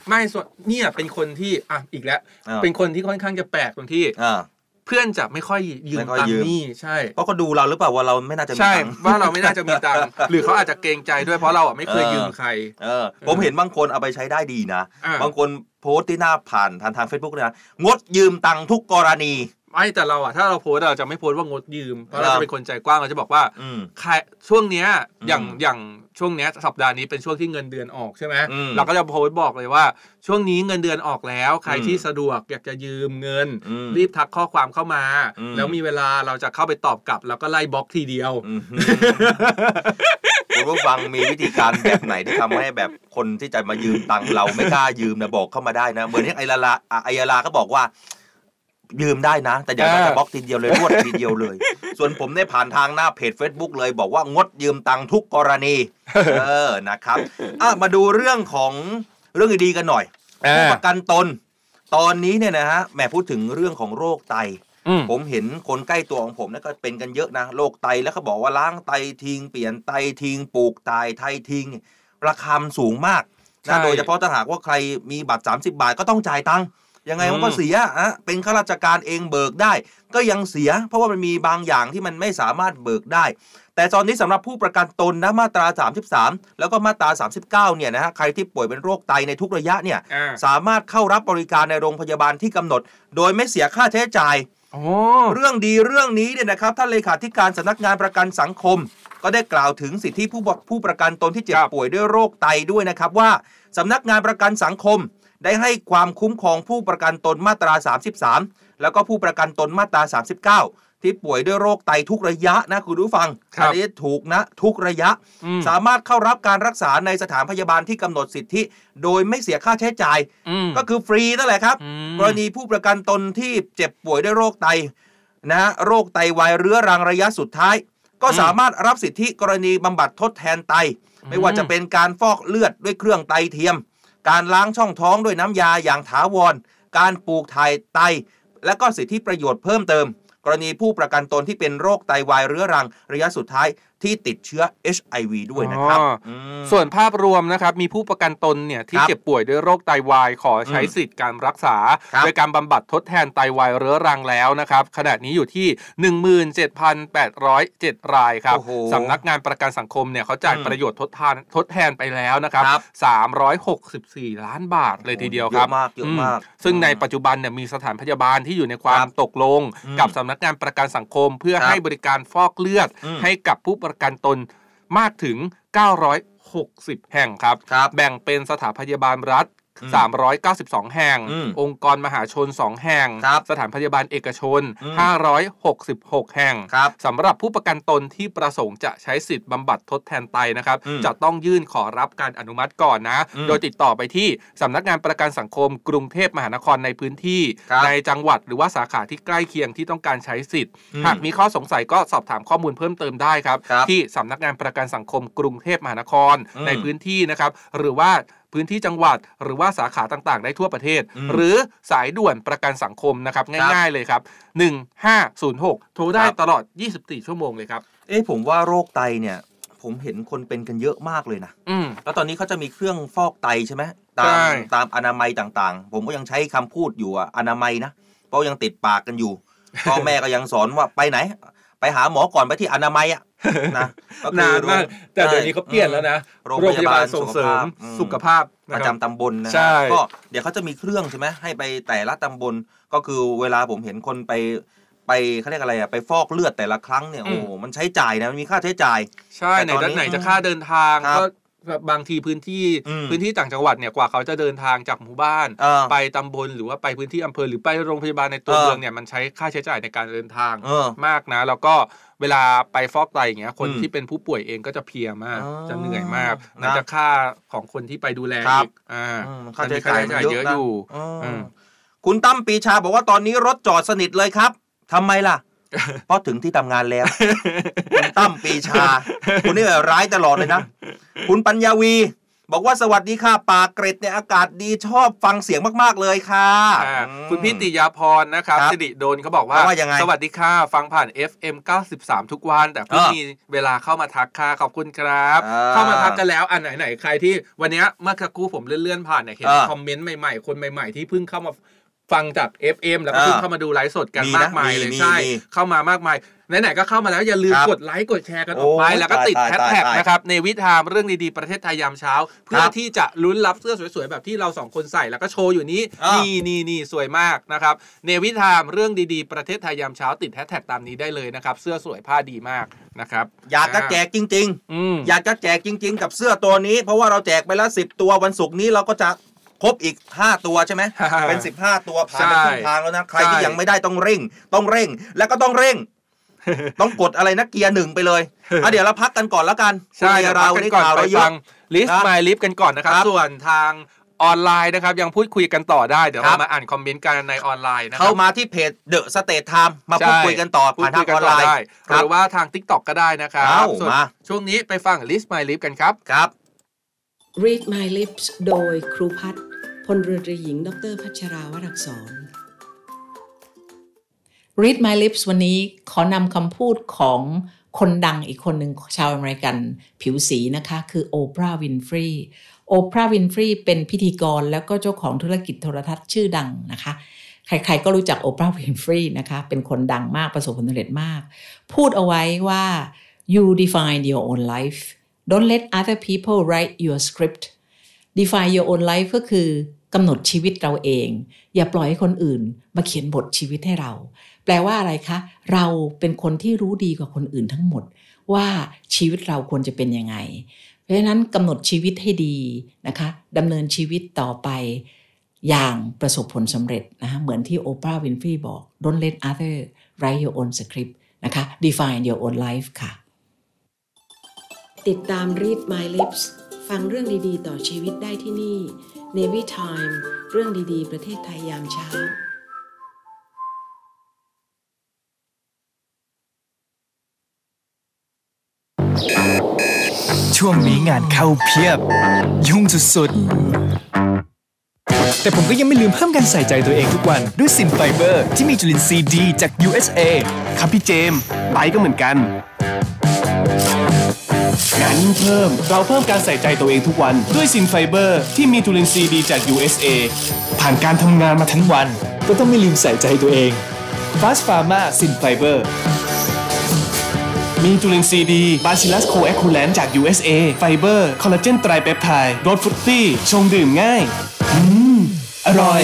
ไม่ส่วนเนี่ยเป็นคนที่อะอีกแล้วอ่าเป็นคนที่ค่อนข้างจะแปลกตรงที่อ่าเพื่อนจะไม่ค่อยยืมไม่ค่อยตังยืค์มหนี่ใช่เพราะเขาดูเราหรือเปล่าว่าเราไม่น่าจะมีใช่ตังค์ว่าเราไม่น่าจะมีตังค์หรือเขาอาจจะเกรงใจด้วยเพราะเราอะไม่เคยเออยืมใครเออผมเห็นบางคนเอาไปใช้ได้ดีนะอ่าบางคนโพสต์ที่หน้าผ่านทางทางเฟซบุ๊กเลยนะงดยืมตังค์ทุกกรณี ไม่แต่เราอะถ้าเราโพสต์เราจะไม่โพสต์ว่างดยืมเพราะเราครับจะเป็นคนใจกว้างเราจะบอกว่าอืมใครช่วงเนี้ยอย่างอืมอย่างช่วงเนี้ยสัปดาห์นี้เป็นช่วงที่เงินเดือนออกใช่ไหมอืมเราก็จะโพสต์บอกเลยว่า ช่วงนี้เงินเดือนออกแล้ว ใครอืมที่สะดวกอยากจะยืมเงินอืมรีบทักข้อความเข้ามาอืมแล้วมีเวลาเราจะเข้าไปตอบกลับ แล้วก็ไล่บล็อกทีเดียวอืมคุณผู้ฟังมีวิธีการแบบไหนที่ทำให้แบบคนที่จะมายืมตังค์เราไม่กล้ายืมนะบอกเข้ามาได้นะเหมือนที่ไอลาลาอะไอยาลาก็บอกว่า ยืมได้นะ แต่เดี๋ยวเราอ่าจะบล็อกทีเดียวเลยรวดทีเดียวเลย ส่วนผมได้ผ่านทางหน้าเพจ Facebook เลย บอกว่างดยืมตังค์ทุกกรณีเออนะครับอะมาดูเรื่องของเรื่องดีๆกันหน่อยผู้ประกันตน ตอนนี้เนี่ยนะฮะแหมพูดถึงเรื่องของโรคไตอืมผมเห็นคนใกล้ตัวของผมเนี่ยก็เป็นกันเยอะนะโรคไตแล้วเขาบอกว่าล้างไตทิ้งเปลี่ยนไตทิ้งปลูกไตไทยทิ้งเนี่ยราคามันสูงมากใช่นะโดยเฉพาะถ้าหากว่าใครมีบัตร 30 บาทก็ต้องจ่ายตังค์ ยังไงมันก็อืมเสียอะเป็นข้าราชการเองเบิกได้ ก็ยังเสีย เพราะว่ามันมีบางอย่างที่มันไม่สามารถเบิกได้ แต่ตอนนี้สำหรับผู้ประกันตนนะมาตรา 33 แล้วก็มาตรา 39เนี่ยนะฮะใครที่ป่วยเป็นโรคไตในทุกระยะเนี่ยอ่าสามารถเข้ารับบริการในโรงพยาบาลที่กำหนด โดยไม่เสียค่าใช้จ่ายโอ้เรื่องดีเรื่องนี้เนี่ยนะครับท่านเลขาธิการสำนักงานประกันสังคม ก็ได้กล่าวถึงสิทธิผู้บผู้ประกันตนที่เจ็บครับป่วยด้วยโรคไตด้วยนะครับว่าสำนักงานประกันสังคม ได้ให้ความคุ้มครองผู้ประกันตนมาตรา 33 แล้วก็ผู้ประกันตนมาตรา 39 ที่ป่วยด้วยโรคไตทุกระยะนะคุณผู้ฟังครับอันนี้ถูกนะทุกระยะอืมสามารถเข้ารับการรักษาในสถานพยาบาลที่กำหนดสิทธิ โดยไม่เสียค่าใช้จ่ายอืมก็คือฟรีนั่นแหละครับอืมกรณีผู้ประกันตนที่เจ็บป่วยด้วยโรคไตนะฮะโรคไตวายเรื้อรังระยะสุดท้าย ก็สามารถรับสิทธิกรณีบำบัดทดแทนไต ไม่ว่าจะเป็นการฟอกเลือดด้วยเครื่องไตเทียม การล้างช่องท้องด้วยน้ำยาอย่างถาวร การปลูกถ่ายไต และก็สิทธิประโยชน์เพิ่มเติม กรณีผู้ประกันตนที่เป็นโรคไตวายเรื้อรังระยะสุดท้าย ที่ติดเชื้อ HIV ด้วยนะครับอ๋ออืมส่วนภาพรวมนะครับ มีผู้ประกันตนเนี่ยที่ครับเจ็บป่วยด้วยโรคไตวาย ขอใช้อืมสิทธิ์การรักษาครับโดยการบำบัดทดแทนไตวายเรื้อรังแล้วนะครับ ขณะนี้อยู่ที่ 17,807 รายครับโอ้โหสำนักงานประกันสังคมเนี่ยเขาจ่ายอืมประโยชน์ทดแทนทดแทนไปแล้วนะครับครับ364 ล้านบาทเลยทีเดียวครับเยอะมากเยอะมาก ซึ่งในปัจจุบันเนี่ยมีสถานพยาบาลที่อยู่ในความครับตกลงอืมกับสำนักงานประกันสังคม เพื่อครับให้บริการฟอกเลือดอืมให้กับผู้ประกันตนมากถึง 960 แห่งครับครับแบ่งเป็นสถานพยาบาลรัฐอืม 392 แห่งอืมองค์กรมหาชน 2 แห่งครับสถานพยาบาลเอกชนอืม566 แห่งครับสำหรับผู้ประกันตนที่ประสงค์จะใช้สิทธิ์บำบัดทดแทนไตนะครับอืมจะต้องยื่นขอรับการอนุมัติก่อนนะอืมโดยติดต่อไปที่สำนักงานประกันสังคมกรุงเทพมหานครในพื้นที่ครับในจังหวัดหรือว่าสาขาที่ใกล้เคียงที่ต้องการใช้สิทธิ์อืมหากมีข้อสงสัยก็สอบถามข้อมูลเพิ่มเติมได้ครับครับที่สำนักงานประกันสังคมกรุงเทพมหานครอืมในพื้นที่นะครับ หรือว่า พื้นที่จังหวัด หรือว่าสาขาต่างๆ ได้ทั่วประเทศอืมหรือสายด่วนประกันสังคมนะครับง่ายๆเลยครับ 1506 โทรได้ครับตลอด 24 ชั่วโมงเลยครับ เอ๊ะผมว่าโรคไตเนี่ย ผมเห็นคนเป็นกันเยอะมากเลยนะอืม แล้วตอนนี้เขาจะมีเครื่องฟอกไตใช่ไหมตาใช่ มตามอนามัยต่างๆ ผมก็ยังใช้คำพูดอยู่อะอนามัยนะ เพราะยังติดปากกันอยู่ พ่อแม่ก็ยังสอนว่าไปไหน ไปหาหมอก่อนไปที่อนามัยอะ นะก็คืนาอนมากแต่เดี๋ยวนี้เขาเปลี่ยนแล้วนะ โรงพยาบาลส่งเสริมสุสุขขภาพภาพปนะระคจำรับตำบลนะใช่ก็เดี๋ยวเขาจะมีเครื่องใช่ไหมให้ไปแต่ละตำบลก็คือเวลาผมเห็นคนไปไปเขาเรียกอะไรอะไปฟอกเลือดแต่ละครั้งเนี่ยอืโอ้มโหมันใช้จ่ายนะมันมีค่าใช้จ่าย ใช่แต่ไหนตอนด้านนี้ไหนจะค่าเดินทางครับก็แบบบางทีพื้นที่อืมพื้นที่ต่างจังหวัดเนี่ยกว่าเขาจะเดินทางจากหมู่บ้านเออไปตำบลหรือว่าไปพื้นที่อำเภอหรือไปโรงพยาบาลในตัวเออเมืองเนี่ยมันใช้ค่าใช้จ่ายในการเดินทางเออมากนะ แล้วก็เวลาไปฟอกไตอย่างเงี้ยคนอืมที่เป็นผู้ป่วยเองก็จะเพลียมากอ๋อจะเหนื่อยมากนะน่าจะค่าของคนที่ไปดูแลครับอีกอ่าอืมมัค่านใช้มีค่าจ่ายใช้มันจ่ายเยเยอะอะนะอยู่อืมอืมคุณตั้มปีชาบอกว่าตอนนี้รถจอดสนิทเลยครับทำไมล่ะ เพราะถึงที่ทำงานแล้ว คุณตั้มปีชา คุณนี่แบบร้ายตลอดเลยนะ คุณปัญญาวี บอกว่าสวัสดีค่ะปากเกร็ดเนี่ยอากาศดีชอบฟังเสียงมากๆเลยค่ะอ่าอืมคุณพี่ติยาพรนะครับครับสิริโดนเขาบอกว่าว่ายังไงสวัสดีค่ะฟังผ่าน FM 93 ทุกวัน แต่เพิ่งเออมีเวลาเข้ามาทักค่ะขอบคุณครับอ่าเข้ามาทักกันแล้วอันไหนไหนๆใครที่วันเนี้ยเมื่อสักครู่ผมเลื่อนๆผ่านเนี่ยเห็นเออคอมเมนต์ใหม่ๆ คนใหม่ ๆ ที่เพิ่งเข้ามา ฟังจาก FM แล้วก็เพิ่งเออเข้ามาดูไลฟ์สดกันมีนะมากมายเลยมีใช่มีเข้ามามากมายไหนๆก็เข้ามาแล้วอย่าลืมครับกดไลค์กดแชร์กันออกไปโอ้ยแล้วก็ติดตายแฮชตายแท็กตายนะครับในวิธามเรื่องดีๆประเทศไทยยามเช้า เพื่อครับที่จะลุ้นรับเสื้อสวยๆ แบบที่เราสองคนใส่แล้วก็โชว์อยู่นี้อ่านี่นี่นี่นี่สวยมากนะครับเนวิทามเรื่องดีๆประเทศไทยยามเช้า ติดแฮชแท็กตามนี้ได้เลยนะครับ เสื้อสวยผ้าดีมากนะครับอยากจะแจกจริงอืมๆอยากจะแจกจริง ๆ กับเสื้อตัวนี้ เพราะว่าเราแจกไปแล้วสิบตัววันศุกร์นี้เราก็จะ ครบอีก 5 ตัวใช่ไหมเป็น 15 ตัวผ่านไปครึ่งทางแล้วนะ ใครที่ใช่ยังไม่ได้ต้องเร่ง ต้องเร่งแล้วก็ต้องเร่ง ต้องกดอะไรนะเกียร์หนึ่งไปเลยอะเดี๋ยวเราพักกันก่อนแล้วกันใช่คุยเดี๋กัยวบพัเรากกันนี่ก่อนข่าวไปเราเยฟัอะงลิสครัต์บมายลิฟกันก่อนนะครับครับ ส่วนทางออนไลน์นะครับ ยังพูดคุยกันต่อได้ เดี๋ยวครัเราบมาอ่านคอมเมนต์กันในออนไลน์นะคเข้ารับมาที่เพจ The State Time มาพูดคุยกันต่อพูดผ่านคุทายงกัอนอนไลน์ได้คหรับรือว่าทาง t ิ k t o k ก็ได้นะครับเอ้าส่วนมาช่วงนี้ไปฟังลิสต์มายลิฟกันครับครับ Read My Lips โดยครูพัฒน์พลเรือตรีหญิง ดรพัชราวรักษร Read My Lips วันนี้ขอนำคำพูดของคนดังอีกคนหนึ่งชาวอเมริกันผิวสีนะคะ คือโอปราห์วินฟรีโอปราห์วินฟรีเป็นพิธีกรแล้วก็เจ้าของธุรกิจโทรทัศน์ชื่อดังนะคะ ใครๆก็รู้จักโอปราห์วินฟรีนะคะ เป็นคนดังมากประสบผลสำเร็จมาก พูดเอาไว้ว่า you define your own life don't let other people write your script define your own life ก็คือกำหนดชีวิตเราเอง อย่าปล่อยให้คนอื่น มาเขียนบทชีวิตให้เรา แปลว่าอะไรคะ เราเป็นคนที่รู้ดีกว่าคนอื่นทั้งหมด ว่าชีวิตเราควรจะเป็นยังไง เพราะฉะนั้นกำหนดชีวิตให้ดีนะคะดำเนินชีวิตต่อไปอย่างประสบผลสำเร็จนะคะเหมือนที่โอปราห์วินฟรีบอก don't let other write your own script นะคะ define your own life ค่ะ ติดตาม Read My Lips ฟังเรื่องดีๆ ต่อชีวิตได้ที่นี่ Navy Time เรื่องดีๆ ประเทศไทยยามเช้า ช่วงนี้งานเข้าเพียบ ยุ่งสุดๆ แต่ผมก็ยังไม่ลืมเพิ่มการใส่ใจตัวเองทุกวัน ด้วยซินไฟเบอร์ที่มีจุลินทรีย์ดีจาก USA ครับพี่เจมไบร์ทก็เหมือนกัน งั้นเพิ่มเราเพิ่มการใส่ใจตัวเองทุกวัน ด้วยซินไฟเบอร์ที่มีจุลินทรีย์ดีจาก USA ผ่านการทำงานมาทั้งวัน ก็ต้องไม่ลืมใส่ใจตัวเอง Fast Pharma ซินไฟเบอร์มีจุลินทรีย์ดีบาซิลัสโคแอคูแลนจาก USA ไฟเบอร์ คอลลาเจนไตรเปปไทด์รสฟรุตตี้ชงดื่มง่าย อืม อร่อย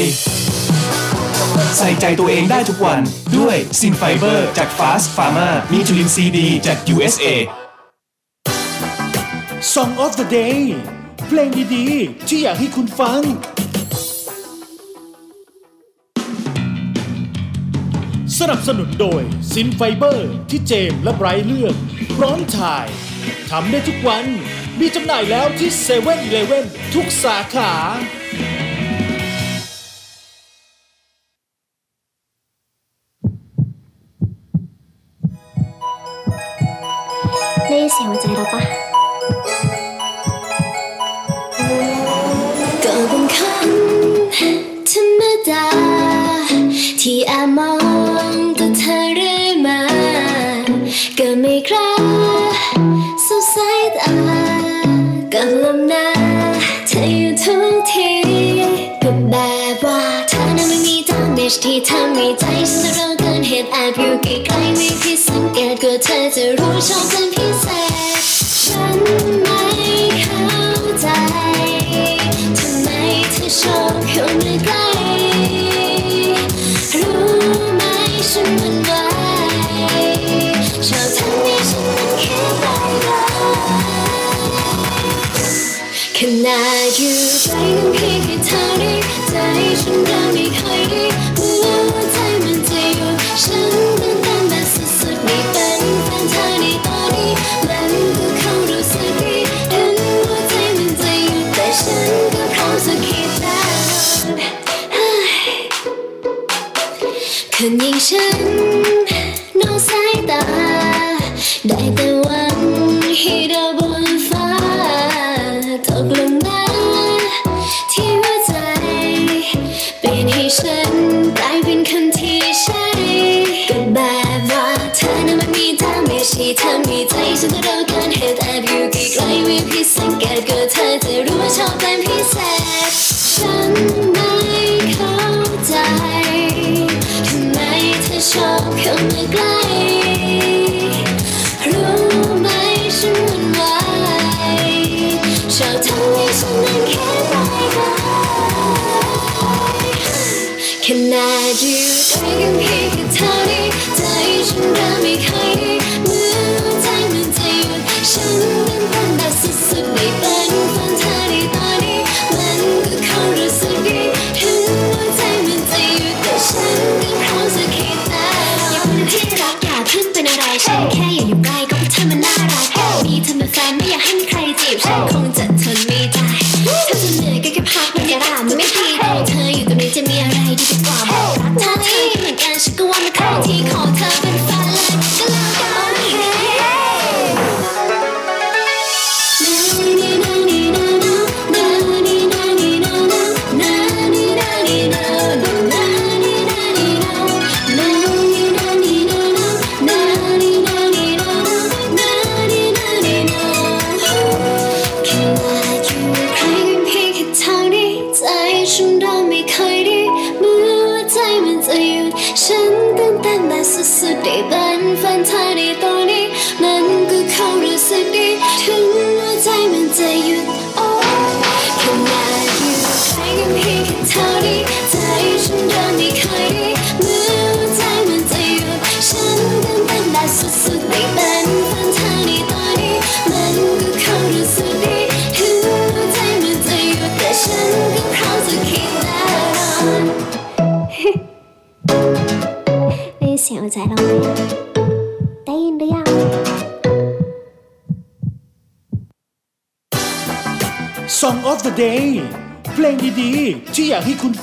ใส่ใจตัวเองได้ทุกวันด้วยซินไฟเบอร์จาก Fast Pharma มีจุลินทรีย์ดีจาก USA Song of the Day เพลงดีๆ ที่อยากให้คุณฟัง สนับสนุนโดยซินไฟเบอร์ที่เจมและไบรท์เลือก พร้อมถ่ายทำได้ทุกวัน มีจำหน่ายแล้วที่เซเว่นอเลเว่นทุกสาขาในเสียง那一些我记ปะ。 ธรรมดา ที่แอบมองตัวเธอเรื่อยมา ก็ไม่กล้าสบสายตากับลมหนาเธออยู่ทุกทีก็แบบว่าเธอนั้นไม่มีดาเมจที่ทำให้ใจฉันเราเกินเหตุแอบอยู่ใกล้ๆไม่ผิสังเกตก็เธอจะรู้ชอบเป็นพิเศษฉัน นาอยู่ใกล้กันเพียงแค่เท่านี้ใจฉันก็ไม่ค่อยดีเมื่อหัวใจมันจะหยุดฉันเป็นตามแบบสุดๆไม่เป็นแฟนเธอในตอนนี้มันก็เข้ารู้สึกดีถึงหัวใจมันจะหยุดแต่ฉันก็พร้อมจะคิดแล้วคนอย่างฉัน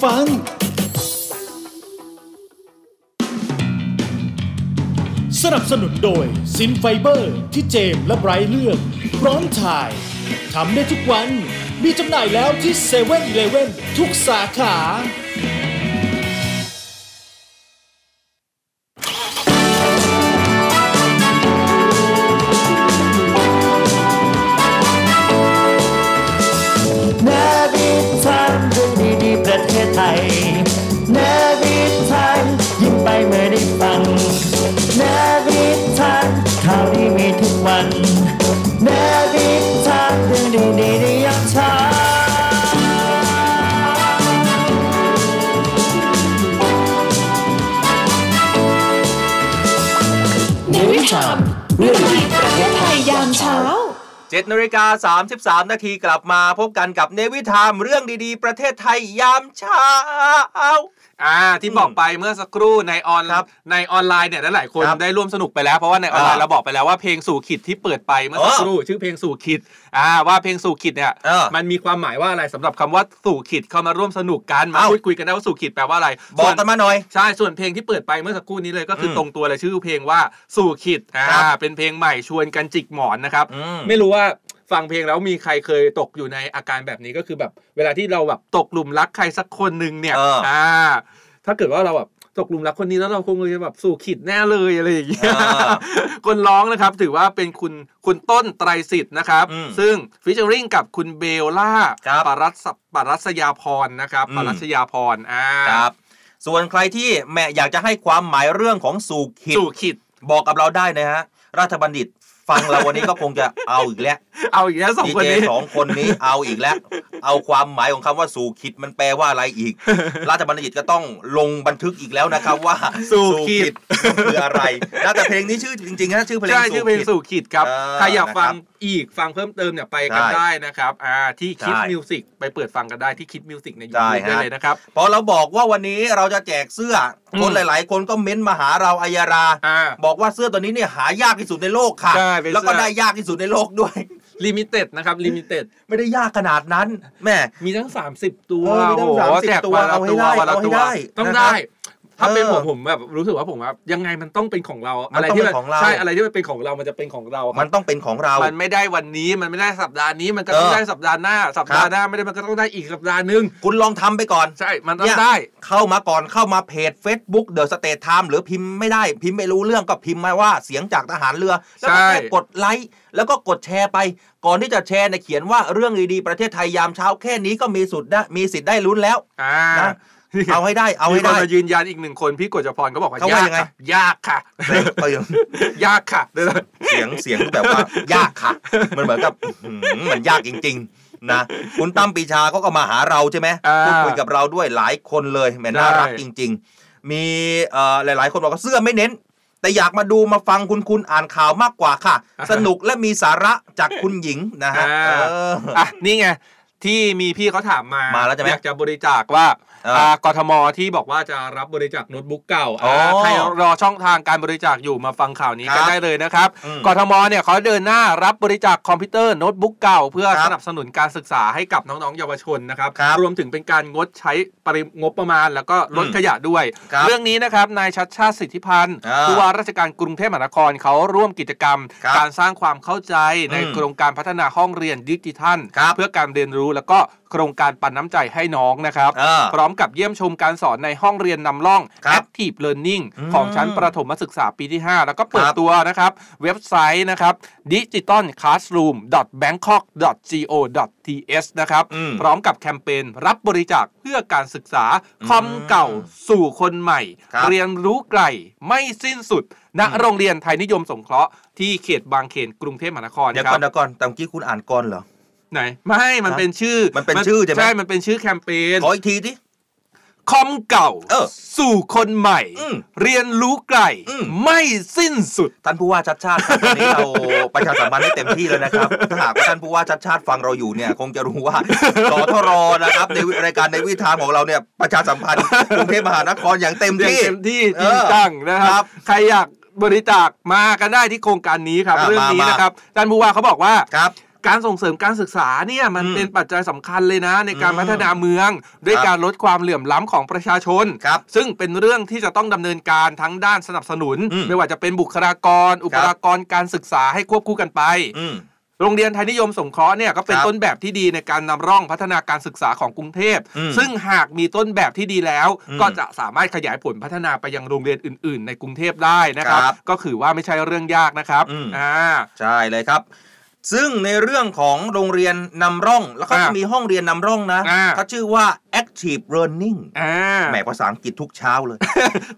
ฟัง สนับสนุนโดยซินไฟเบอร์ที่เจมและไบรท์เลือก พร้อมถ่ายทำได้ทุกวัน มีจำหน่ายแล้วที่เซเว่นเลเว่นทุกสาขา 7นาฬิกา33 นาทีกลับมาพบกันกับเนวิทามเรื่องดีๆ ประเทศไทยยามเช้า อ่าที่บอกไปเมื่อสักครู่ในออนครับในออนไลน์เนี่ยหลายๆคนครับได้ร่วมสนุกไปแล้วเพราะว่าในออนไลน์อ่าเราบอกไปแล้วว่าเพลงสู่ขิดที่เปิดไปเมื่อสักเออครู่ชื่อเพลงสู่ขิดอ่าว่าเพลงสู่ขิดเนี่ยเออมันมีความหมายว่าอะไรสำหรับคำว่าสู่ขิดเข้ามาร่วมสนุกกันมาเอ้าพูดคุยกันได้ว่าสู่ขิดแปลว่าอะไรบอกกันมาหน่อยใช่ส่วนเพลงที่เปิดไปเมื่อสักครู่นี้เลยก็คืออมตรงตัวเลยชื่อเพลงว่าสู่ขิดอ่าครับเป็นเพลงใหม่ชวนกันจิกหมอนนะครับอืมไม่รู้ว่า ฟังเพลงแล้วมีใครเคยตกอยู่ในอาการแบบนี้ก็คือแบบเวลาที่เราแบบตกหลุมรักใครสักคนหนึ่งเนี่ยเอออ่ถ้าเกิดว่าเราแบบตกหลุมรักคนนี้แล้วเราคงจะแบบสู่ขิดแน่เลยอะไรอย่างเงี้ย เออ คนร้องนะครับถือว่าเป็นคุณคุณต้นไตรสิทธิ์นะครับ อืมซึ่งฟิชเชอริงกับคุณเบลล่าครับปรัสปรัสยาพรนะครับอืม ปรัสยาพรอ่าครับ ส่วนใครที่แม่อยากจะให้ความหมายเรื่องของสู่ขิด สู่ขิด บอกกับเราได้นะฮะ ราชบัณฑิต ฟังเราวันนี้ก็คงจะเอาอีกแล้ว เอาอีกแล้วสองดีคนเจนี้สองคนนี้เอาอีกแล้ว เอาความหมายของคำว่าสู่ขิดมันแปลว่าอะไรอีก ราชบัณฑิตก็ต้องลงบันทึกอีกแล้วนะครับว่าสู่ขิดมันคืออะไรนะแต่เพลงนี้ชื่อจริงๆนะชื่อเพลงใช่ชื่อเพลงขิดสู่ขิดครับเออใครอยากฟังนะครับอีกฟังเพิ่มเติมเนี่ยไปกันใช่ได้นะครับอ่าที่คิดใช่มิวสิกไปเปิดฟังกันได้ที่คิดมิวสิกในยูใช่ทูบฮะได้เลยนะครับพอเราบอกว่าวันนี้เราจะแจกเสื้ออมคนหลาย ๆ คนก็เม้นมาหาเราอัยยาราอ่าบอกว่าเสื้อตัวนี้เนี่ยหายากที่สุดในโลกค่ะใช่เป็นแล้วก็เสื้อได้ยากที่สุดในโลกด้วยลิมิเต็ดนะครับลิมิเต็ดไม่ได้ยากขนาดนั้นแม่มีทั้ง 30 ตัวเออมีทั้งโอ้โห30แจกตัววันละเอาให้ตัวได้วันละเอาให้ตัวได้ต้องนะครับได้ ถ้าเป็นเอผอมผมแบบรู้สึกว่าผมว่ายังไงมันต้องเป็นของเรามันอะไรต้องที่เป็นของเราใช่อะไรที่มันเป็นของเรามันจะเป็นของเราครับมันต้องเป็นของเรา มันไม่ได้วันนี้มันไม่ได้สัปดาห์นี้มันก็เออต้องได้สัปดาห์หน้า สัปดาครัห์บหน้าไม่ได้มันก็ต้องได้อีกสัปดาห์หนึงคุณลองทำไปก่อนใช่มันต้องเนี่ยได้ เข้ามาก่อนเข้ามาเพจ Facebook The State Time หรือพิมพ์ไม่ได้พิมพ์ไม่รู้เรื่องก็พิมพ์มาว่าเสียงจากทหารเรือแล้วก็ใช่แค่กดไลค์แล้วก็กดแชร์ไป ก่อนที่จะแชร์เนี่ยเขียนว่าเรื่องดีๆประเทศไทยยามเช้าแค่นี้ก็มีสุดได้มีสิทธิ์ได้ลุ้นแล้วอ่านะ เอาให้ได้เอาให้มีคนได้มายืนยันอีกหนึ่งคนพี่กฤษพรก็บอกว่าเขาว่ายังไงค่ะยากค่ะเสียงเสียงยากค่ะเดี๋ยวนะเสียงเสียงแบบว่ายากค่ะ มันเหมือนกับอื้อหือมันยากจริง ๆนะคุณตั้มปีชาเขาก็มาหาเราใช่ไหมอ่าพูดคุยกับเราด้วยหลายคนเลยแหมน่ารักได้จริง ๆ มีเอ่อหลาย ๆ คนบอกว่าเสื้อไม่เน้น แต่อยากมาดูมาฟังคุณคุณอ่านข่าวมากกว่าค่ะ สนุกและมีสาระจากคุณหญิงนะฮะอ่าเอออะนี่ไงที่มีพี่เขาถามมามาแล้วใช่ไหมอยากจะบริจาคว่าเอออ่า กทมที่บอกว่าจะรับบริจาคโน้ตบุ๊กเก่าอ๋ออ่าใครรอช่องทางการบริจาคอยู่มาฟังข่าวนี้ครักันบได้เลยนะครับอืมกทมเนี่ยเขาเดินหน้ารับบริจาคคอมพิวเตอร์โน้ตบุ๊กเก่า เพื่อครับสนับสนุนการศึกษาให้กับน้องๆเยาวชนนะครับครับรวมถึงเป็นการงดใช้ปริงบประมาณ แล้วก็ลดอืมขยะด้วยครับเรื่องนี้นะครับนายชัดชาติสิทธิพันธ์อ่าผู้ว่าราชการกรุงเทพมหานครเขาร่วมกิจกรรมครับการสร้างความเข้าใจในอืมโครงการพัฒนาห้องเรียนดิจิทัลครับเพื่อการเรียนรู้แล้วก็โครงการปันน้ำใจให้น้องนะครับเออพร้อมกับเยี่ยมชมการสอนในห้องเรียนนำร่องครับ Active Learning อืมของชั้นประถมศึกษาปีที่ 5 แล้วก็เปิดครับตัวนะครับ เว็บไซต์นะครับ digital classroom bangkok go th นะครับอืมพร้อมกับแคมเปญรับบริจาคเพื่อการศึกษาคอมเก่าสู่คนใหม่ครับเรียนรู้ไกลไม่สิ้นสุดณโรงเรียนไทยนิยมสงเคราะห์ที่เขตบางเขนกรุงเทพมหานครเดี๋ยวคก่รัอบนเดี๋ยวก่อนแต่เมื่อกี้คุณอ่านก่อนเหรอไหนไม่ มันเป็นชื่อ มันเป็นชื่อใช่ไหมใช่ มันเป็นชื่อแคมเปญ ขออีกทีดิ คอมเก่า เออ สู่คนใหม่ อืมเรียนรู้ไกล อืม ไม่สิ้นสุด ท่านผู้ว่าชัดชาติครับตอนนี้เราประชาสัมพันธ์ให้เต็มที่แล้วนะครับถ้าหากว่าท่านผู้ว่าชัดชาติฟังเราอยู่เนี่ย คงจะรู้ว่า สทรนะครับในรายการในวิถีทางของเราเนี่ยประชาสัมพันธ์กรุงเทพมหานครอย่างเต็มอย่างที่ เต็มที่เอจริงอจังนะคครัรับบใครอยากบริจาคมากันได้ที่โครงการนี้ครับ อะเรื่องนี้มามานะครับท่านผู้ว่าเขาบอกว่า ครับ การส่งเสริมการศึกษาเนี่ยมันอืมเป็นปัจจัยสำคัญเลยนะ ในการอืมพัฒนาเมือง ด้วยครับการลดความเหลื่อมล้ำของประชาชนครับซึ่งเป็นเรื่องที่จะต้องดำเนินการทั้งด้านสนับสนุนอืมไม่ว่าจะเป็นบุคลากร อุปกรณ์การศึกษาให้ควบคู่กันไปอืมโรงเรียนไทยนิยมสงเคราะห์เนี่ยก็เป็นครับต้นแบบที่ดีในการนำร่องพัฒนาการศึกษาของกรุงเทพอืมซึ่งหากมีต้นแบบที่ดีแล้วอืมก็จะสามารถขยายผลพัฒนาไปยังโรงเรียนอื่น ๆ ในกรุงเทพได้นะครับครับก็คือว่าไม่ใช่เรื่องยากนะครับอืมอ่าใช่เลยครับ ซึ่งในเรื่องของโรงเรียนนำร่อง แล้วก็อ่าจะมีห้องเรียนนำร่องนะอ่าเขาชื่อว่า active learning อ่าแหมภาษาอังกฤษทุกเช้าเลย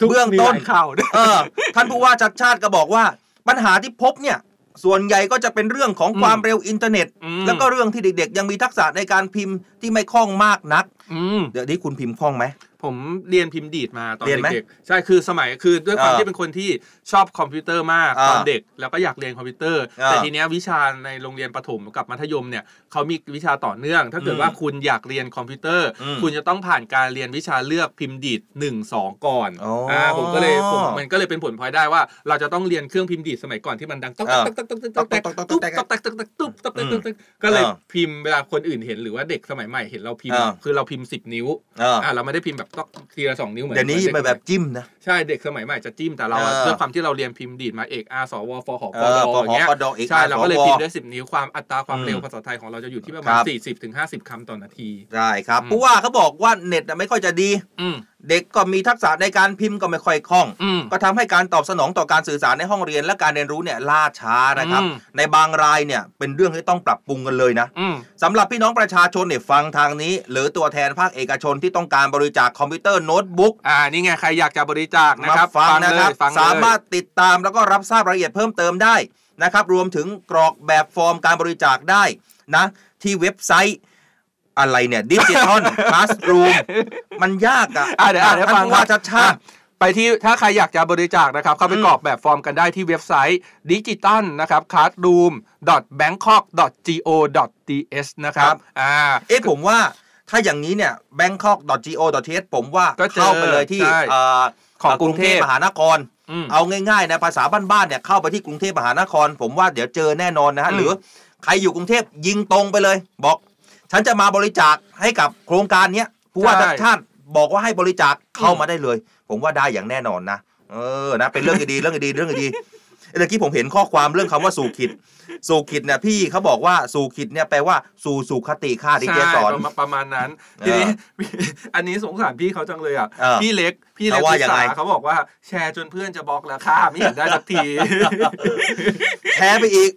ทุกเบื้องต้นมีหลายข่าวด้วยเออท่านผู้ว่าชัดชาติก็บอกว่า ปัญหาที่พบเนี่ยส่วนใหญ่ก็จะเป็นเรื่องของความเร็วอินเทอร์เน็ตอืมแล้วก็เรื่องที่เด็กๆ ยังมีทักษะในการพิมพ์ที่ไม่คล่องมากนัก อืม เดี๋ยวนี้คุณพิมพ์คล่องไหม ผมเรียนพิมพ์ดีดมาตอนเรียนไหมเด็กๆใช่คือสมัยคือด้วยความเออที่เป็นคนที่ชอบคอมพิวเตอร์มากอ่าตอนเด็ก แล้วก็อยากเรียนคอมพิวเตอร์อ่าแต่ทีเนี้ยวิชาในโรงเรียนประถมกับมัธยมเนี่ยเขามีวิชาต่อเนื่อง ถ้าเกิดอืมว่าคุณอยากเรียนคอมพิวเตอร์ อืมคุณจะต้องผ่านการเรียนวิชาเลือกพิมพ์ดีด1 2ก่อนอ๋ออ่าผมก็เลยผมมันก็เลยเป็นผลพลอยได้ว่า เราจะต้องเรียนเครื่องพิมพ์ดีดสมัยก่อนที่มันดังต๊อกเออต๊อกต๊อกต๊อกต๊อกต๊อกต๊อกตุ๊บต๊อกต๊อกต๊อกต๊อกตุ๊บต๊อกต๊อกต๊อกต๊อกก็เลยพิมพ์เวลาคนอื่นเห็นหรือว่าเด็กสมัยใหม่เห็นเราพิมพ์ เออ คือเราพิมพ์สิบนิ้วเอออ่าเราไม่ได้พิมพ์แบบต๊อกทีละสองนิ้วเหมือนเดี๋ยวนี้หมือมันแบบจิ้มนะใช่เด็กสมัยใหม่จะจิ้มแต่เราอะเออด้วยความที่เราเรียนพิมพ์ดีดมาเอกอาสวฟหกเออดปอย่างเงี้ยหกดเอกใช่อาเราก็เลยสวพิมพ์ได้สิบนิ้วความอัตราความอืมเร็วภาษาไทยของเราจะอยู่ที่ประคมาณรับสี่สิบถึงห้าสิบคำต่อนาทีใช่ครับอืมผู้ว่าเขาบอกว่าเน็ตน่ะไม่ค่อยจะดีอืมเด็กก็มีทักษะในการพิมพ์ก็ไม่ค่อยคล่องอืมก็ทำให้การตอบสนองต่อการสื่อสารในห้องเรียนและการเรียนรู้เนี่ยล่าช้านะครับอืมในบางรายเนี่ยเป็นเรื่องที่ต้องปรับปรุงกันเลยนะอืมสำหรับพี่น้องประชาชนเนี่ยฟังทางนี้ หรือตัวแทนภาคเอกชนที่ต้องการบริจาคคอมพิวเตอร์โน้ตบุ๊กอ่านี่ไงใครอยากจะบริจาคนะมาครับฟังเลยนะครับฟังเลยสามารถติดตามแล้วก็รับทราบรายละเอียดเพิ่มเติมได้นะครับรวมถึงกรอกแบบฟอร์มการบริจาคได้นะที่เว็บไซต์ อะไรเนี่ยดิจิทัลคลาสรูมมันยากอะอะเดี๋ยวอะเดี๋ยวท่านฟังผู้ว่าครัชับดชาติอะไปที่ถ้าใครอยากจะบริจาคนะครับ เข้าไปอืมกรอกแบบฟอร์มกันได้ที่เว็บไซต์ digital นะครับ classroom bangkok go ts นะครับอ่าเอ๊ะผมว่าถ้าอย่างนี้เนี่ย bangkok.go.th ผมว่าก็เจอเข้าไปเลยที่ใช่เอ่อของกรุงเทพมหานครอืมเอาง่ายๆนะภาษาบ้านๆเนี่ยเข้าไปที่กรุงเทพมหานคร ผมว่าเดี๋ยวเจอแน่นอนนะฮะอืมหรือใครอยู่กรุงเทพยิงตรงไปเลย บอก ฉันจะมาบริจาคให้กับโครงการเนี้ยผู้ว่าช่าติบอกว่าให้บริจาคเข้ามาได้เลย ผมว่าได้อย่างแน่นอนนะเออนะเป็นเรื่องดีเรื่องดีเรื่องดี เมื่อกี้ผมเห็นข้อความเรื่องคำว่าสู่ขิดสู่ขิดเนี่ยพี่เขาบอกว่าสู่ขิดเนี่ยแปลว่าสู่สุขติค่าดีเจใช่สอนประมาณประมาณนั้นเออทีนี้อันนี้สงสารพี่เขาจังเลยอะเออพี่เล็กพี่เล็กเขาว่าพิยังไงสาเขาบอกว่าแชร์จนเพื่อนจะบล็อกแล้วค่ะไม่เห็นได้สักทีแพ้ไปอีก